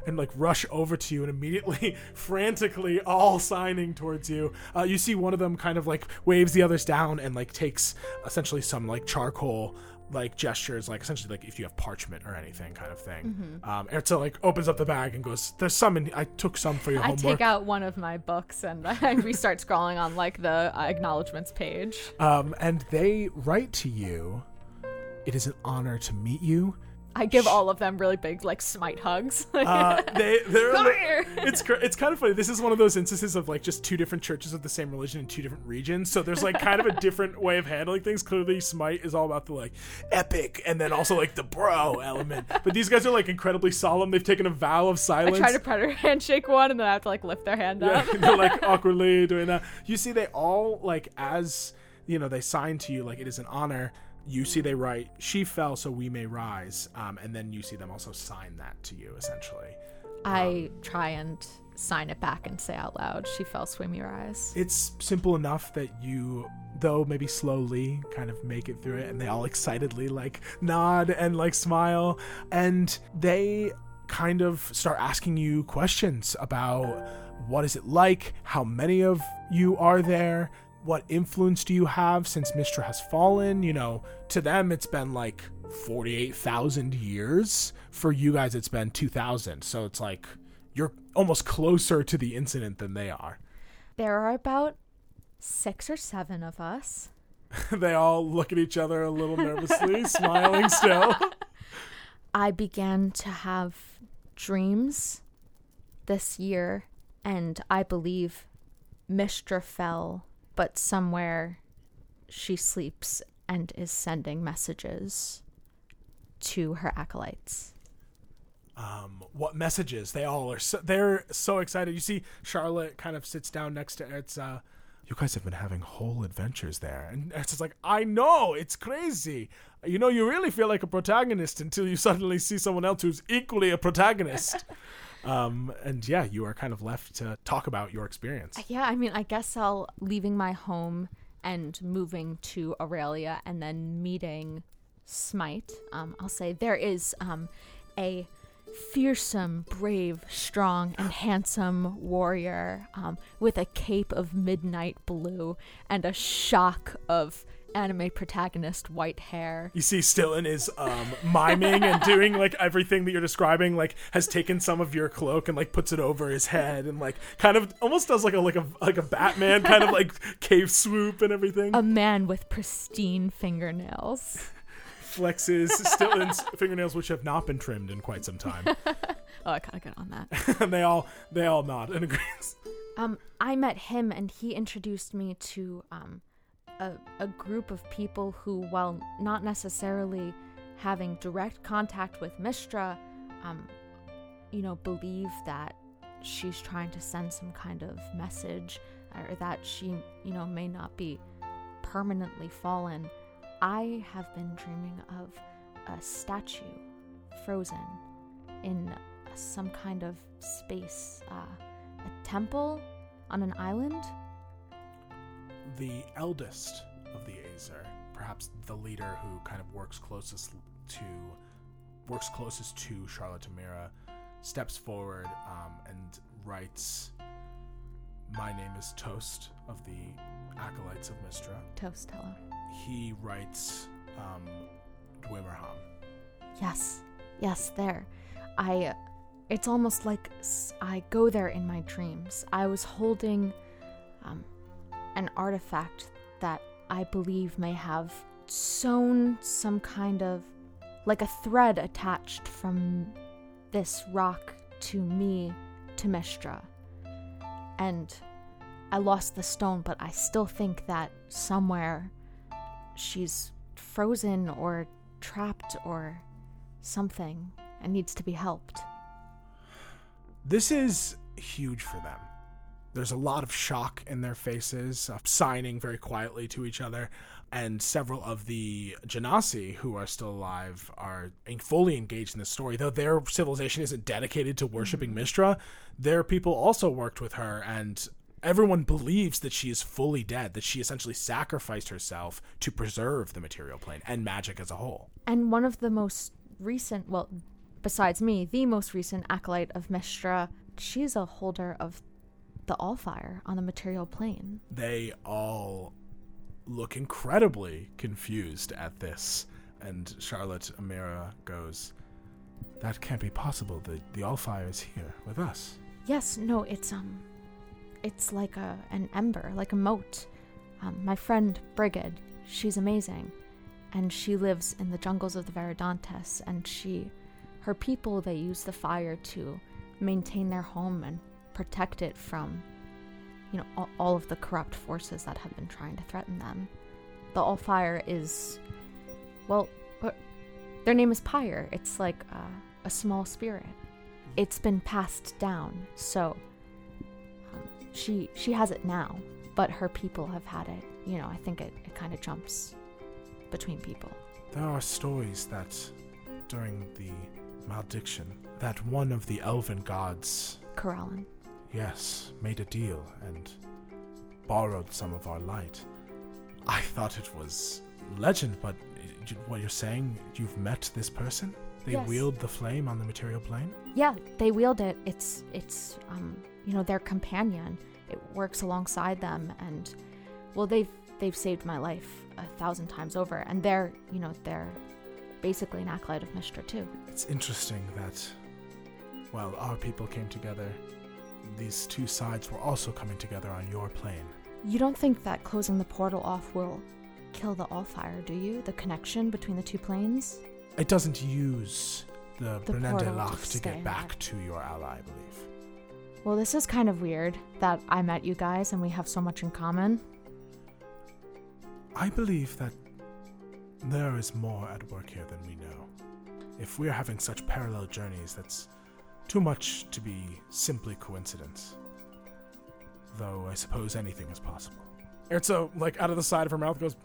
Speaker 1: And like rush over to you and immediately, [LAUGHS] frantically, all signing towards you. Uh, you see one of them kind of like waves the others down and like takes essentially some like charcoal like gestures, like essentially like if you have parchment or anything kind of thing. Um, and so like opens up the bag and goes, "There's some in. I took some for your
Speaker 2: I
Speaker 1: homework."
Speaker 2: take out one of my books and [LAUGHS] I, we start scrolling on like the uh, acknowledgments page.
Speaker 1: Um, and they write to you. It is an honor to meet you.
Speaker 2: I give all of them really big like smite hugs.
Speaker 1: Uh, they they're [LAUGHS]
Speaker 2: Come here.
Speaker 1: it's cr- it's kind of funny. This is one of those instances of like just two different churches of the same religion in two different regions. So there's like kind of a different way of handling things. Clearly, Smite is all about the like epic, and then also like the bro element. But these guys are like incredibly solemn. They've taken a vow of silence.
Speaker 2: I try to predator [LAUGHS] handshake one and then I have to like lift their hand
Speaker 1: Yeah,
Speaker 2: up. [LAUGHS]
Speaker 1: they're like awkwardly doing that. You see, they all like as you know they sign to you like it is an honor. You see, they write "She fell, so we may rise," um, and then you see them also sign that to you essentially.
Speaker 2: I try and sign it back and say out loud, she fell swim your eyes.
Speaker 1: It's simple enough that you, though maybe slowly, kind of make it through it, and they all [LAUGHS] excitedly like nod and like smile, and they kind of start asking you questions about what is it like, how many of you are there, what influence do you have since Mistra has fallen? You know, to them it's been like 48,000 years. For you guys it's been 2,000. So it's like you're almost closer to the incident than they are.
Speaker 2: There are about six or seven of us. [LAUGHS]
Speaker 1: they all look at each other a little nervously, [LAUGHS] smiling still. [LAUGHS]
Speaker 2: I began to have dreams this year, and I believe Mistra fell, but somewhere she sleeps and is sending messages to her acolytes.
Speaker 1: Um, what messages? They all are. So, they're so excited. You see, Charlotte kind of sits down next to Erza. You guys have been having whole adventures there, and Erza's like, "I know, it's crazy. You know, you really feel like a protagonist until you suddenly see someone else who's equally a protagonist." [LAUGHS] um, and yeah, you are kind of left to talk about your experience.
Speaker 2: Yeah, I mean, I guess I'll leaving my home and moving to Aurelia and then meeting Smite. Um, I'll say there is um, a fearsome, brave, strong, and [SIGHS] handsome warrior um, with a cape of midnight blue and a shock of anime protagonist white hair.
Speaker 1: You see, Stilton is um, miming and doing like everything that you're describing. Like, has taken some of your cloak and like puts it over his head and like kind of almost does like a like a like a Batman kind of like [LAUGHS] cave swoop and everything.
Speaker 2: A man with pristine fingernails.
Speaker 1: Flexes Stilton's [LAUGHS] fingernails, which have not been trimmed in quite some time, [LAUGHS]
Speaker 2: Oh, I gotta get on that.
Speaker 1: and they all they all nod in agreement.
Speaker 2: Um, I met him and he introduced me to um, a, a group of people who, while not necessarily having direct contact with Mistra, um, you know, believe that she's trying to send some kind of message or that she, you know, may not be permanently fallen. I have been dreaming of a statue frozen in some kind of space, uh, a temple on an island.
Speaker 1: The eldest of the Azer, perhaps the leader who kind of works closest to works closest to Charlotte Tamira, steps forward um, and writes, "My name is Toast of the Acolytes of Mistra."
Speaker 2: Toast, hello.
Speaker 1: He writes, um, "Dwemerham."
Speaker 2: Yes, yes, there. I. It's almost like I go there in my dreams. I was holding um, an artifact that I believe may have sewn some kind of. like a thread attached from this rock to me to Mistra. And I lost the stone, but I still think that somewhere she's frozen or trapped or something and needs to be helped.
Speaker 1: This is huge for them. There's a lot of shock in their faces, uh, signing very quietly to each other, and several of the Genasi who are still alive are fully engaged in the story. Though their civilization isn't dedicated to worshiping Mistra, their people also worked with her, and everyone believes that she is fully dead, that she essentially sacrificed herself to preserve the material plane and magic as a whole.
Speaker 2: And one of the most recent, well, besides me, the most recent acolyte of Mistra, she's a holder of the all fire on the material plane.
Speaker 1: they all look incredibly confused at this. And Charlotte Amira goes, That can't be possible. The the all fire is here with us.
Speaker 2: Yes, no, it's um, it's like a an ember, like a moat. Um, my friend Brigid, she's amazing, and she lives in the jungles of the Veridantes, and she, her people, they use the fire to maintain their home and protect it from, you know, all, all of the corrupt forces that have been trying to threaten them. The Allfire is, well, uh, their name is Pyre. It's like uh, a small spirit. It's been passed down. So um, she she has it now but her people have had it. You know i think it, it kind of jumps between people.
Speaker 3: There are stories that during the malediction, that one of the elven gods,
Speaker 2: Corellon
Speaker 3: yes, made a deal and borrowed some of our light. I thought it was legend, but what you're saying, you've met this person? They
Speaker 2: Yes.
Speaker 3: wield the flame on the material plane?
Speaker 2: yeah they wield it it's it's um you know their companion it works alongside them and well they've they've saved my life a thousand times over and they're you know they're basically an acolyte of mistra too
Speaker 3: It's interesting that while our people came together, these two sides were also coming together on your plane.
Speaker 2: You don't think that closing the portal off will kill the Allfire, do you? The connection between the two planes?
Speaker 3: It doesn't use the,
Speaker 2: The
Speaker 3: Brennende
Speaker 2: portal to
Speaker 3: lock to get back to your ally, I believe.
Speaker 2: Well, this is kind of weird that I met you guys and we have so much in common.
Speaker 3: I believe that there is more at work here than we know. If we're having such parallel journeys, that's too much to be simply coincidence. Though I suppose anything is possible.
Speaker 1: Erza, like out of the side of her mouth, goes,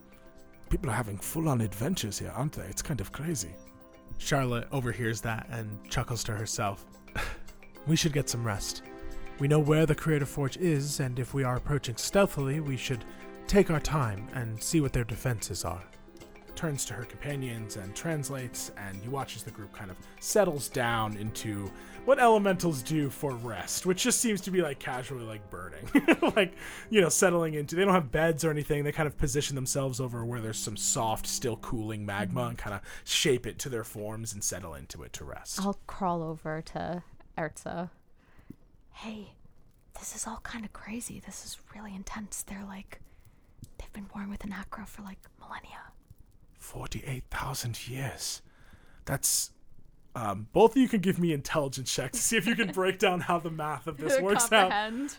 Speaker 3: People are having full on adventures here, aren't they? It's kind of crazy.
Speaker 1: Charlotte overhears that and chuckles to herself. [SIGHS] we should get some rest. We know where the Creator Forge is, and if we are approaching stealthily, we should take our time and see what their defenses are. Turns to her companions and translates, and you watch as the group kind of settles down into what elementals do for rest, which just seems to be like casually like burning, [LAUGHS] like, you know, settling into they don't have beds or anything. They kind of position themselves over where there's some soft, still cooling magma mm-hmm. and kind of shape it to their forms and settle into it to rest.
Speaker 2: I'll crawl over to Erza. Hey, this is all kind of crazy. This is really intense. They're like, they've been born with Anakra for like millennia.
Speaker 3: 48,000 years.
Speaker 1: That's um, both of you can give me intelligence checks to see if you can break down how the math of this [LAUGHS] works out.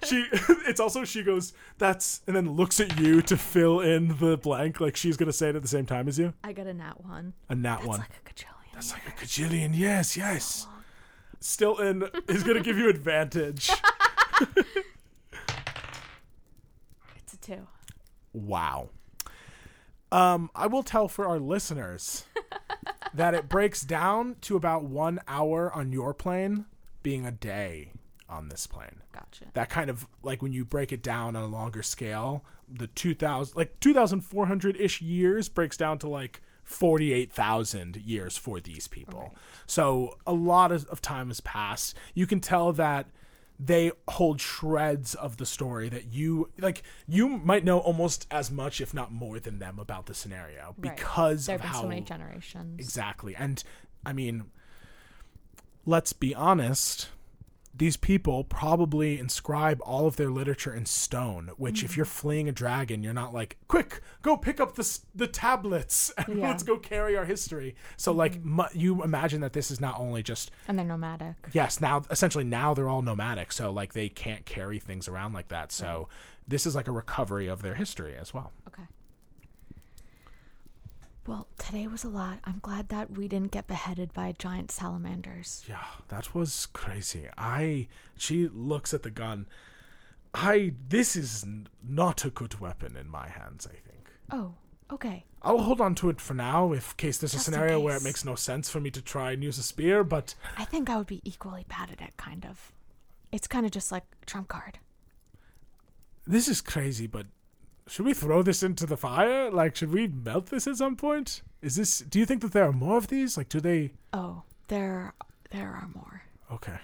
Speaker 1: She, [LAUGHS] it's also she goes that's and then looks at you to fill in the blank, like she's gonna say it at the same time as you.
Speaker 2: I got a nat one.
Speaker 1: A nat one.
Speaker 2: That's
Speaker 1: one.
Speaker 2: like a gajillion.
Speaker 3: That's like a gajillion Yes, yes.
Speaker 1: Stilton is going to give you advantage. [LAUGHS]
Speaker 2: It's a two.
Speaker 1: Wow. Um, I will tell for our listeners that it breaks down to about one hour on your plane being a day on this plane.
Speaker 2: Gotcha.
Speaker 1: That kind of like when you break it down on a longer scale, the 2000 like 2400 ish years breaks down to like 48,000 years for these people.
Speaker 2: Right.
Speaker 1: So a lot of, of time has passed. You can tell that they hold shreds of the story that you like you might know almost as much if not more than them about the scenario
Speaker 2: Right.
Speaker 1: because
Speaker 2: There
Speaker 1: of
Speaker 2: have been
Speaker 1: how
Speaker 2: so many generations.
Speaker 1: Exactly. And I mean, let's be honest, these people probably inscribe all of their literature in stone, which
Speaker 2: Mm-hmm.
Speaker 1: if you're fleeing a dragon, you're not like, quick, go pick up the, the tablets [LAUGHS] and
Speaker 2: Yeah. Mm-hmm.
Speaker 1: let's go carry our history. So, like, mu- you imagine that this is not only just,
Speaker 2: And they're nomadic.
Speaker 1: yes, now, essentially, now they're all nomadic. So, like, they can't carry things around like that. So, this is like a recovery of their history as well.
Speaker 2: Well, today was a lot. I'm glad that we didn't get beheaded by giant salamanders.
Speaker 1: Yeah, that was crazy. I she looks at the gun. I this is n- not a good weapon in my hands, I think.
Speaker 2: Oh, okay.
Speaker 1: I'll hold on to it for now if case there's
Speaker 2: Just
Speaker 1: a
Speaker 2: in
Speaker 1: scenario where it
Speaker 2: case.
Speaker 1: makes no sense for me to try and use a spear, but
Speaker 2: I think I would be equally bad at it, kind of. It's kind of just like a trump card.
Speaker 1: this is crazy, but should we throw this into the fire? Like should we melt this at some point? Is this do you think that there are more of these? Like do they
Speaker 2: Oh, there, there are more.
Speaker 1: Okay.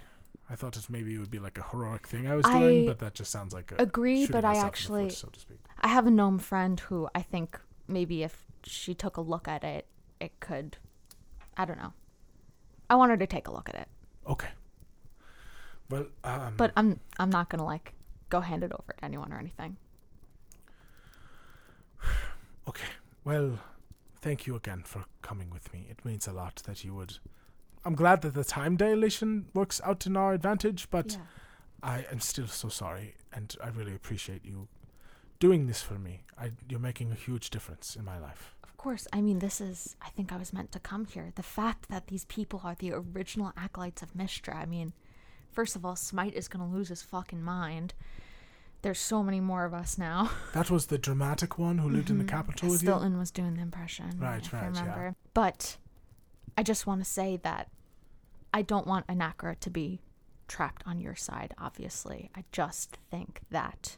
Speaker 1: I thought it maybe it would be like a heroic thing I was doing, but that just sounds like a
Speaker 2: agree, but I
Speaker 1: myself in the
Speaker 2: actually-
Speaker 1: foot, so to speak.
Speaker 2: I have a gnome friend who I think maybe if she took a look at it, it could. I don't know. I want her to take a look at it,
Speaker 1: Okay. Well, um,
Speaker 2: but I'm I'm not gonna like go hand it over to anyone or anything.
Speaker 1: Okay. Well, thank you again for coming with me. It means a lot that you would. I'm glad that the time dilation works out in our advantage, but
Speaker 2: yeah.
Speaker 1: I am still so sorry, and I really appreciate you doing this for me. I, you're making a huge difference in my life.
Speaker 2: Of course, I mean, this is. I think I was meant to come here. The fact that these people are the original acolytes of Mistra. I mean, first of all, Smite is gonna lose his fucking mind. There's so many more of us now. [LAUGHS]
Speaker 1: That was the dramatic one who lived in the
Speaker 2: Mhm.
Speaker 1: capital with you.
Speaker 2: Stilton was doing the impression.
Speaker 1: Right,
Speaker 2: if
Speaker 1: right,
Speaker 2: I
Speaker 1: yeah.
Speaker 2: remember. But I just want to say that I don't want Anakra to be trapped on your side, obviously. I just think that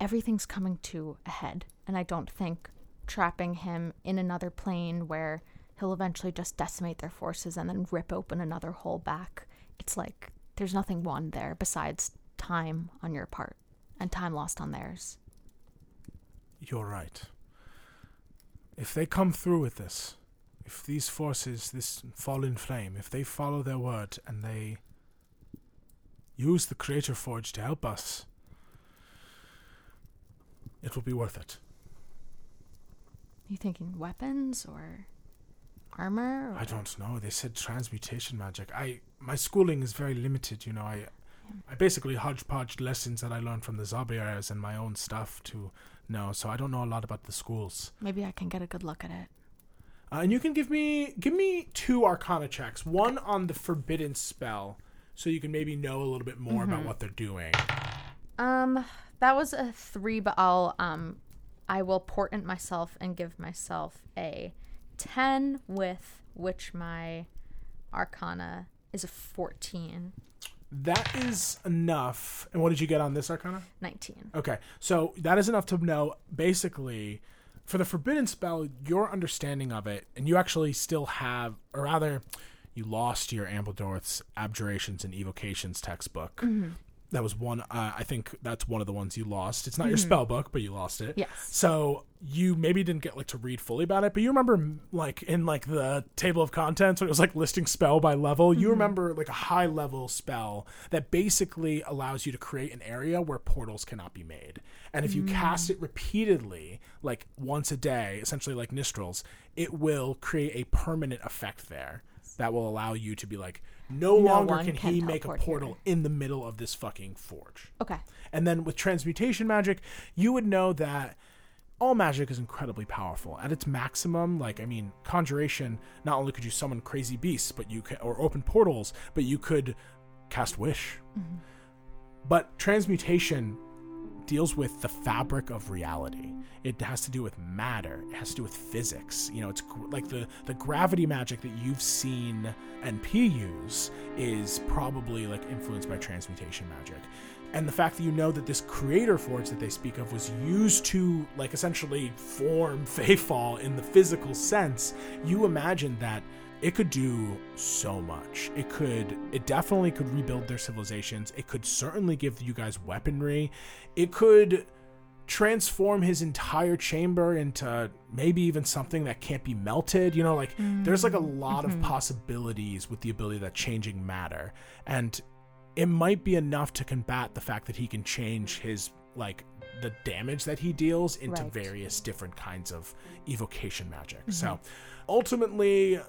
Speaker 2: everything's coming to a head. And I don't think trapping him in another plane where he'll eventually just decimate their forces and then rip open another hole back. It's like there's nothing won there besides time on your part and time lost on theirs.
Speaker 1: You're right. If they come through with this, if these forces, this fallen flame, if they follow their word and they use the Creator Forge to help us, it will be worth it.
Speaker 2: You thinking weapons or armor? Or...
Speaker 1: I don't know. They said transmutation magic. I my schooling is very limited. You know, I I basically hodgepodge lessons that I learned from the Zabiers and my own stuff to know. So I don't know a lot about the schools.
Speaker 2: Maybe I can get a good look at it.
Speaker 1: Uh, and you can give me give me two Arcana checks. One on the forbidden spell, so you can maybe know a little bit more about what they're doing.
Speaker 2: Um, that was a three, but I'll um, I will portent myself and give myself a ten, with which my Arcana is a 14.
Speaker 1: That is enough. And what did you get on this Arcana?
Speaker 2: 19.
Speaker 1: Okay, so that is enough to know basically for the forbidden spell, your understanding of it, and you actually still have, or rather, you lost your Ambledorth's Abjurations and Evocations textbook. Mm-hmm. That was one. Uh, I think that's one of the ones you lost. It's not your hmm. spell book, but you lost it.
Speaker 2: Yes.
Speaker 1: So you maybe didn't get like to read fully about it, but you remember like in like the table of contents when it was like listing spell by level, you mm-hmm. remember like a high level spell that basically allows you to create an area where portals cannot be made. And if you mm. cast it repeatedly, like once a day, essentially like Nistrals, it will create a permanent effect there that will allow you to be like no,
Speaker 2: No
Speaker 1: longer can,
Speaker 2: can
Speaker 1: he make a portal in the middle of this fucking forge.
Speaker 2: Okay.
Speaker 1: And then with transmutation magic, you would know that all magic is incredibly powerful. At its maximum, like I mean, conjuration. Not only could you summon crazy beasts, but you could, or open portals, but you could cast wish. But transmutation deals with the fabric of reality. It has to do with matter. It has to do with physics. You know, it's like the the gravity magic that you've seen NP use is probably like influenced by transmutation magic. And the fact that you know that this creator forge that they speak of was used to like essentially form [LAUGHS] Feyfall in the physical sense, you imagine that it could do so much. It could, it definitely could rebuild their civilizations. It could certainly give you guys weaponry. It could transform his entire chamber into maybe even something that can't be melted. You know, like there's like a mm, lot of mm-hmm. possibilities with the ability that changing matter. And it might be enough to combat the fact that he can change his like the damage that he deals into
Speaker 2: Right.
Speaker 1: various different kinds of evocation magic. So mm-hmm. ultimately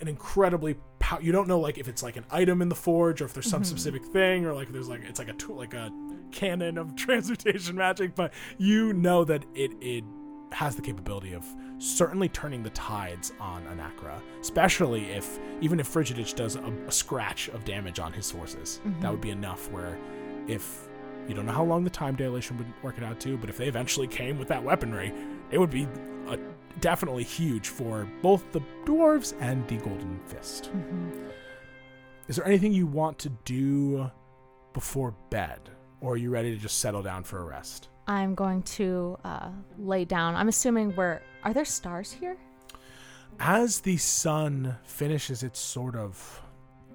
Speaker 1: an incredibly pow- you don't know like if it's like an item in the forge or if there's some mm-hmm. specific thing or like there's like it's like a tool like a canon of [LAUGHS] transmutation magic but you know that it it has the capability of certainly turning the tides on Anakra, especially if even if Frigidich does a, a scratch of damage on his forces, that mm-hmm. would be enough. Where if you don't know how long the time dilation would work it out to, but if they eventually came with that weaponry, it would be a, definitely huge for both the dwarves and the Golden Fist. Is there anything you want to do before bed, or are you ready to just settle down for a rest?
Speaker 2: I'm going to uh, lay down. I'm assuming we're. Are there stars here?
Speaker 1: as the sun finishes its sort of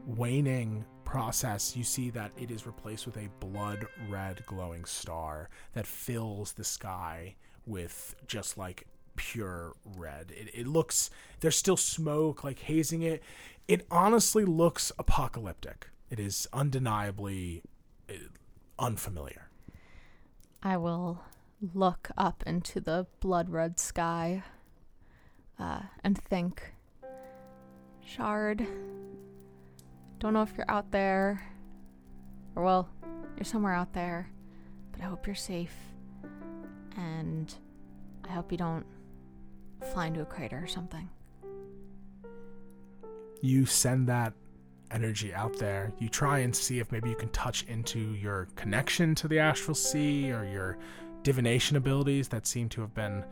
Speaker 1: waning process, you see that it is replaced with a blood red glowing star that fills the sky with just like pure red. It, it looks, there's still smoke like hazing it. It honestly looks apocalyptic. It is undeniably uh, unfamiliar.
Speaker 2: I will look up into the blood red sky uh, and think, Shard, don't know if you're out there, or well, you're somewhere out there, but I hope you're safe. And I hope you don't fly into a crater or something.
Speaker 1: you send that energy out there. You try and see if maybe you can touch into your connection to the astral sea or your divination abilities that seem to have been,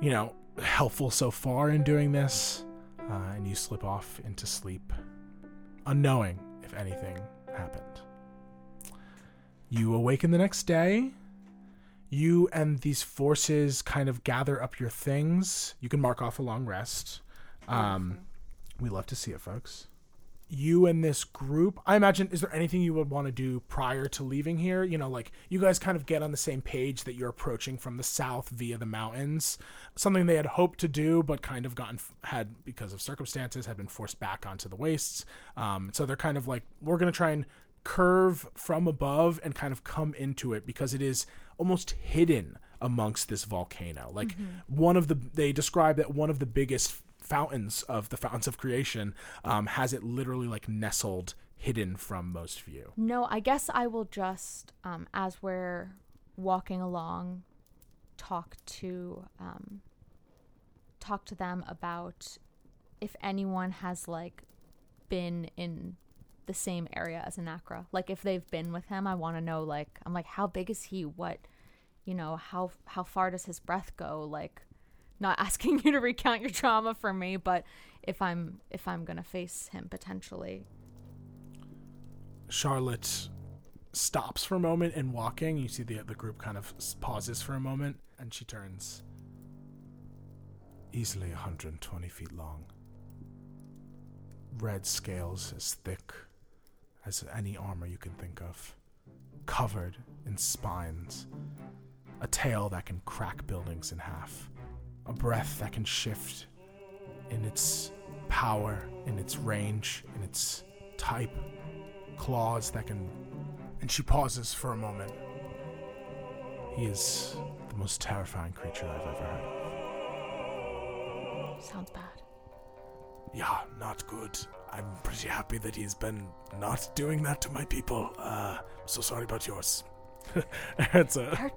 Speaker 1: you know, helpful so far in doing this. Uh, and you slip off into sleep, unknowing if anything happened. You awaken the next day. You and these forces kind of gather up your things. You can mark off a long rest. Um, we love to see it, folks. You and this group, I imagine, is there anything you would want to do prior to leaving here? You know, like you guys kind of get on the same page that you're approaching from the south via the mountains. Something they had hoped to do, but kind of gotten, had, because of circumstances, had been forced back onto the wastes. Um, so they're kind of like, we're going to try and curve from above and kind of come into it because it is almost hidden amongst this volcano. Like one of the, they describe that one of the biggest fountains of the fountains of creation um, has it literally like nestled hidden from most view
Speaker 2: No, I guess I will just, um, as we're walking along, talk to um, talk to them about if anyone has like been in the same area as Anakra. Like if they've been with him, I want to know. Like I'm like, how big is he? What, you know, how how far does his breath go? Like, not [LAUGHS] asking you to recount your trauma for me, but if I'm if I'm gonna face him potentially,
Speaker 1: charlotte stops for a moment in walking. You see the, the group kind of pauses for a moment and she turns easily 120 feet long. Red scales as thick as any armor you can think of covered in spines a tail that can crack buildings in half a breath that can shift in its power, in its range, in its type, claws that can. And she pauses for a moment. He is the most terrifying creature I've ever heard of.
Speaker 2: sounds bad.
Speaker 3: Yeah, not good. I'm pretty happy that he's been not doing that to my people. Uh, so sorry about yours. [LAUGHS]
Speaker 1: it's a.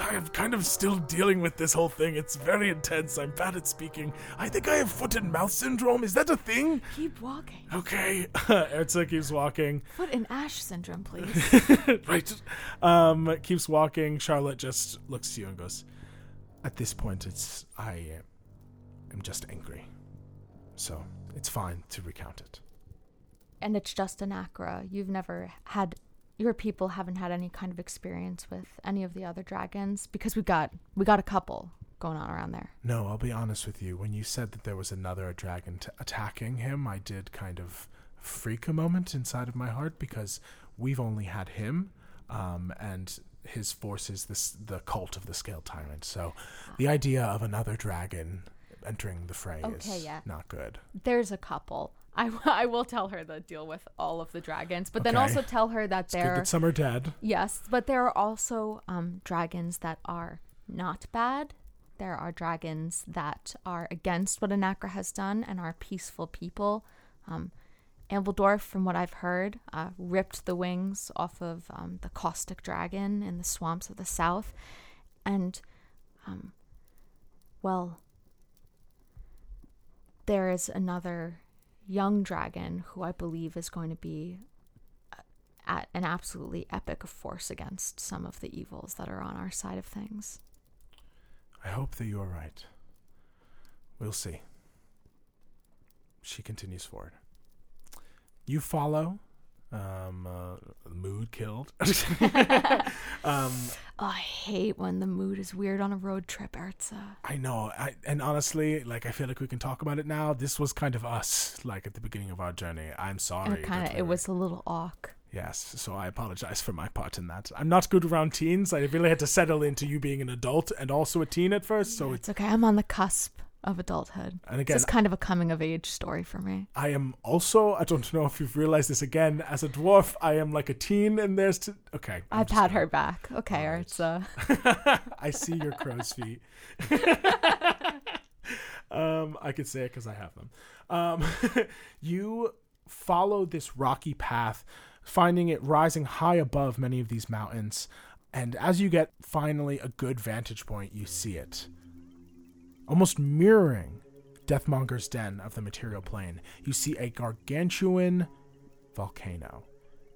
Speaker 3: I'm kind of still dealing with this whole thing. It's very intense. I'm bad at speaking. I think I have foot and mouth syndrome. Is that a thing?
Speaker 2: Keep walking.
Speaker 3: Okay. [LAUGHS]
Speaker 1: Erza keeps walking.
Speaker 2: Foot and ash syndrome, please. [LAUGHS]
Speaker 3: right.
Speaker 1: Um, keeps walking. Charlotte just looks to you and goes, "At this point, it's I am just angry, so it's fine to recount it."
Speaker 2: and it's just Anakra. You've never had your people haven't had any kind of experience with any of the other dragons because we got we got a couple going on around there.
Speaker 1: No, I'll be honest with you. When you said that there was another dragon t- attacking him, I did kind of freak a moment inside of my heart because we've only had him, um, and his forces, this the cult of the Scale Tyrant. So, the idea of another dragon entering the fray
Speaker 2: Okay,
Speaker 1: is
Speaker 2: yeah.
Speaker 1: not good.
Speaker 2: There's a couple. [LAUGHS] I, I will tell her the deal with all of the dragons, but then also tell her that
Speaker 1: It's
Speaker 2: there
Speaker 1: that some are dead.
Speaker 2: yes, but there are also um, dragons that are not bad. There are dragons that are against what Anakra has done and are peaceful people. Um, Ambledorf, from what I've heard, uh, ripped the wings off of um, the caustic dragon in the swamps of the south. And, um, well, there is another young dragon who I believe is going to be uh, at an absolutely epic force against some of the evils that are on our side of things.
Speaker 1: I hope that you are right. We'll see. She continues forward. You follow. Um, uh, mood killed. [LAUGHS] [LAUGHS] um,
Speaker 2: Oh, I hate when the mood is weird on a road trip, Erza.
Speaker 1: I know. I, and honestly, like I feel like we can talk about it now. This was kind of us, like at the beginning of our journey. I'm sorry.
Speaker 2: It Kind of, it was a little awk.
Speaker 1: Yes, so I apologize for my part in that. I'm not good around teens. I really had to settle into you being an adult and also a teen at first. So it's
Speaker 2: It's okay. I'm on the cusp of adulthood.
Speaker 1: and
Speaker 2: This
Speaker 1: again,
Speaker 2: is kind of a coming of age story for me.
Speaker 1: I am also. I don't know if you've realized this again. As a dwarf, I am like a teen, and there's t- okay. I'm
Speaker 2: I've had her back. Okay,
Speaker 1: Alright.
Speaker 2: Erza. [LAUGHS]
Speaker 1: I see your crow's feet. [LAUGHS] um, I could say it because I have them. Um, [LAUGHS] you follow this rocky path, finding it rising high above many of these mountains, and as you get finally a good vantage point, you see it, almost mirroring Deathmonger's den of the material plane. You see a gargantuan volcano.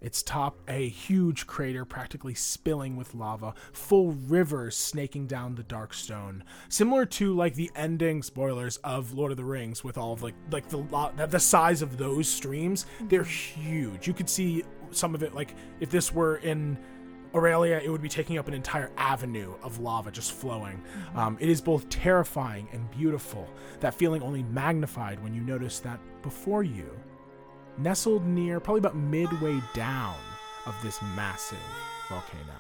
Speaker 1: Its top, a huge crater practically spilling with lava, full rivers snaking down the dark stone, similar to like the ending spoilers of Lord of the Rings, with all of like like the the size of those streams. They're huge. You could see some of it like if this were in Aurelia, it would be taking up an entire avenue of lava just flowing. Um, it is both terrifying and beautiful. That feeling only magnified when you notice that before you, nestled near, probably about midway down of this massive volcano,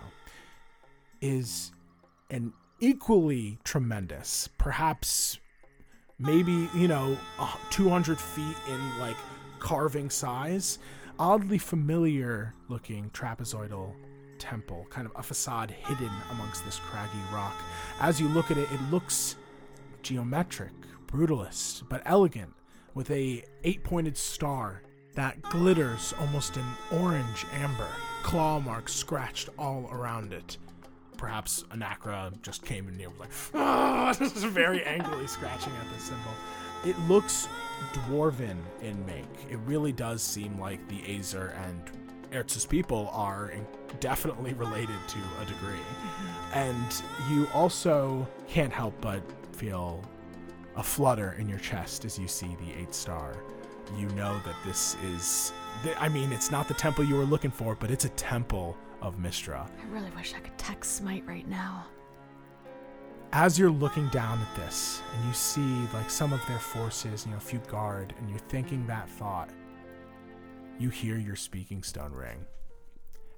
Speaker 1: is an equally tremendous, perhaps maybe, you know, uh, 200 feet in like carving size, oddly familiar looking trapezoidal temple, kind of a facade hidden amongst this craggy rock. As you look at it, it looks geometric, brutalist, but elegant, with a eight-pointed star that glitters almost in orange amber, claw marks scratched all around it. Perhaps Anakra just came in near was like, ah, [LAUGHS] just very angrily scratching at this symbol. It looks dwarven in make. It really does seem like the Azer and Erza's people are definitely related to a degree. Mm-hmm. And you also can't help but feel a flutter in your chest as you see the eight star. You know that this is, th- I mean, it's not the temple you were looking for, but it's a temple of Mistra.
Speaker 2: I really wish I could text Smite right now.
Speaker 1: As you're looking down at this and you see like some of their forces, you know, a few guard, and you're thinking that thought, you hear your speaking stone ring.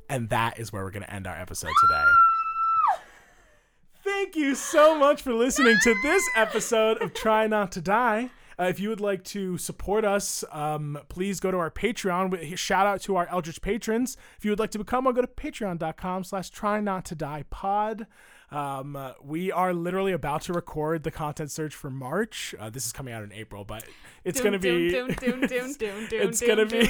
Speaker 1: And that is where we're going to end our episode today. Thank you so much for listening to this episode of Try Not to Die. Uh, if you would like to support us, um, please go to our Patreon. Shout out to our Eldritch patrons. If you would like to become one, go to patreon.com slash try not to die pod. Um, uh, we are literally about to record the content search for March. Uh, this is coming out in April, but it's going to be it's gonna be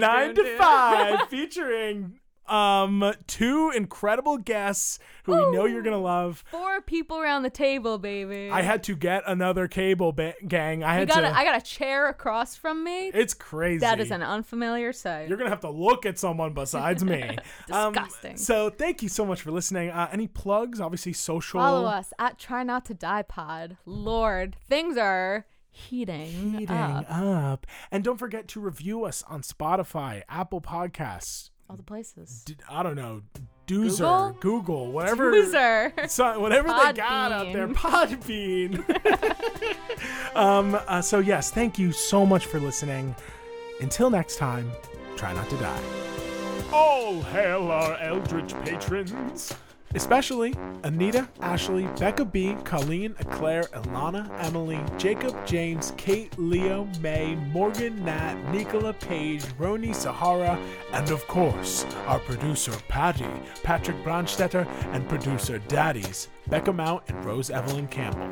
Speaker 1: nine to five [LAUGHS] featuring um, two incredible guests who we know you're gonna love.
Speaker 2: Four people around the table, baby.
Speaker 1: I had to get another cable ba- gang. I had
Speaker 2: got,
Speaker 1: to.
Speaker 2: a, I got a chair across from me.
Speaker 1: it's crazy.
Speaker 2: That is an unfamiliar sight.
Speaker 1: You're gonna have to look at someone besides me. [LAUGHS] Um,
Speaker 2: Disgusting.
Speaker 1: so thank you so much for listening. Uh, any plugs? Obviously, social.
Speaker 2: Follow us at Try Not to Die Pod. Lord, things are heating,
Speaker 1: Heating
Speaker 2: up.
Speaker 1: up. And don't forget to review us on Spotify, Apple Podcasts.
Speaker 2: All the places.
Speaker 1: D- I don't know, Deezer, Google, whatever.
Speaker 2: Loser. [LAUGHS]
Speaker 1: So, whatever they got out there, Podbean. [LAUGHS] um, uh, so yes, thank you so much for listening. Until next time, try not to die. All hail our eldritch patrons. Especially Anita, Ashley, Becca B, Colleen, Eclaire, Ilana, Emily, Jacob, James, Kate, Leo, May, Morgan, Nat, Nicola, Page, Roni, Sahara, and of course, our producer Patty, Patrick Brandstetter, and producer Daddies, Becca Mount and Rose Evelyn Campbell.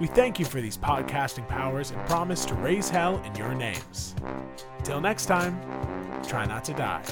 Speaker 1: We thank you for these podcasting powers and promise to raise hell in your names. Till next time, try not to die.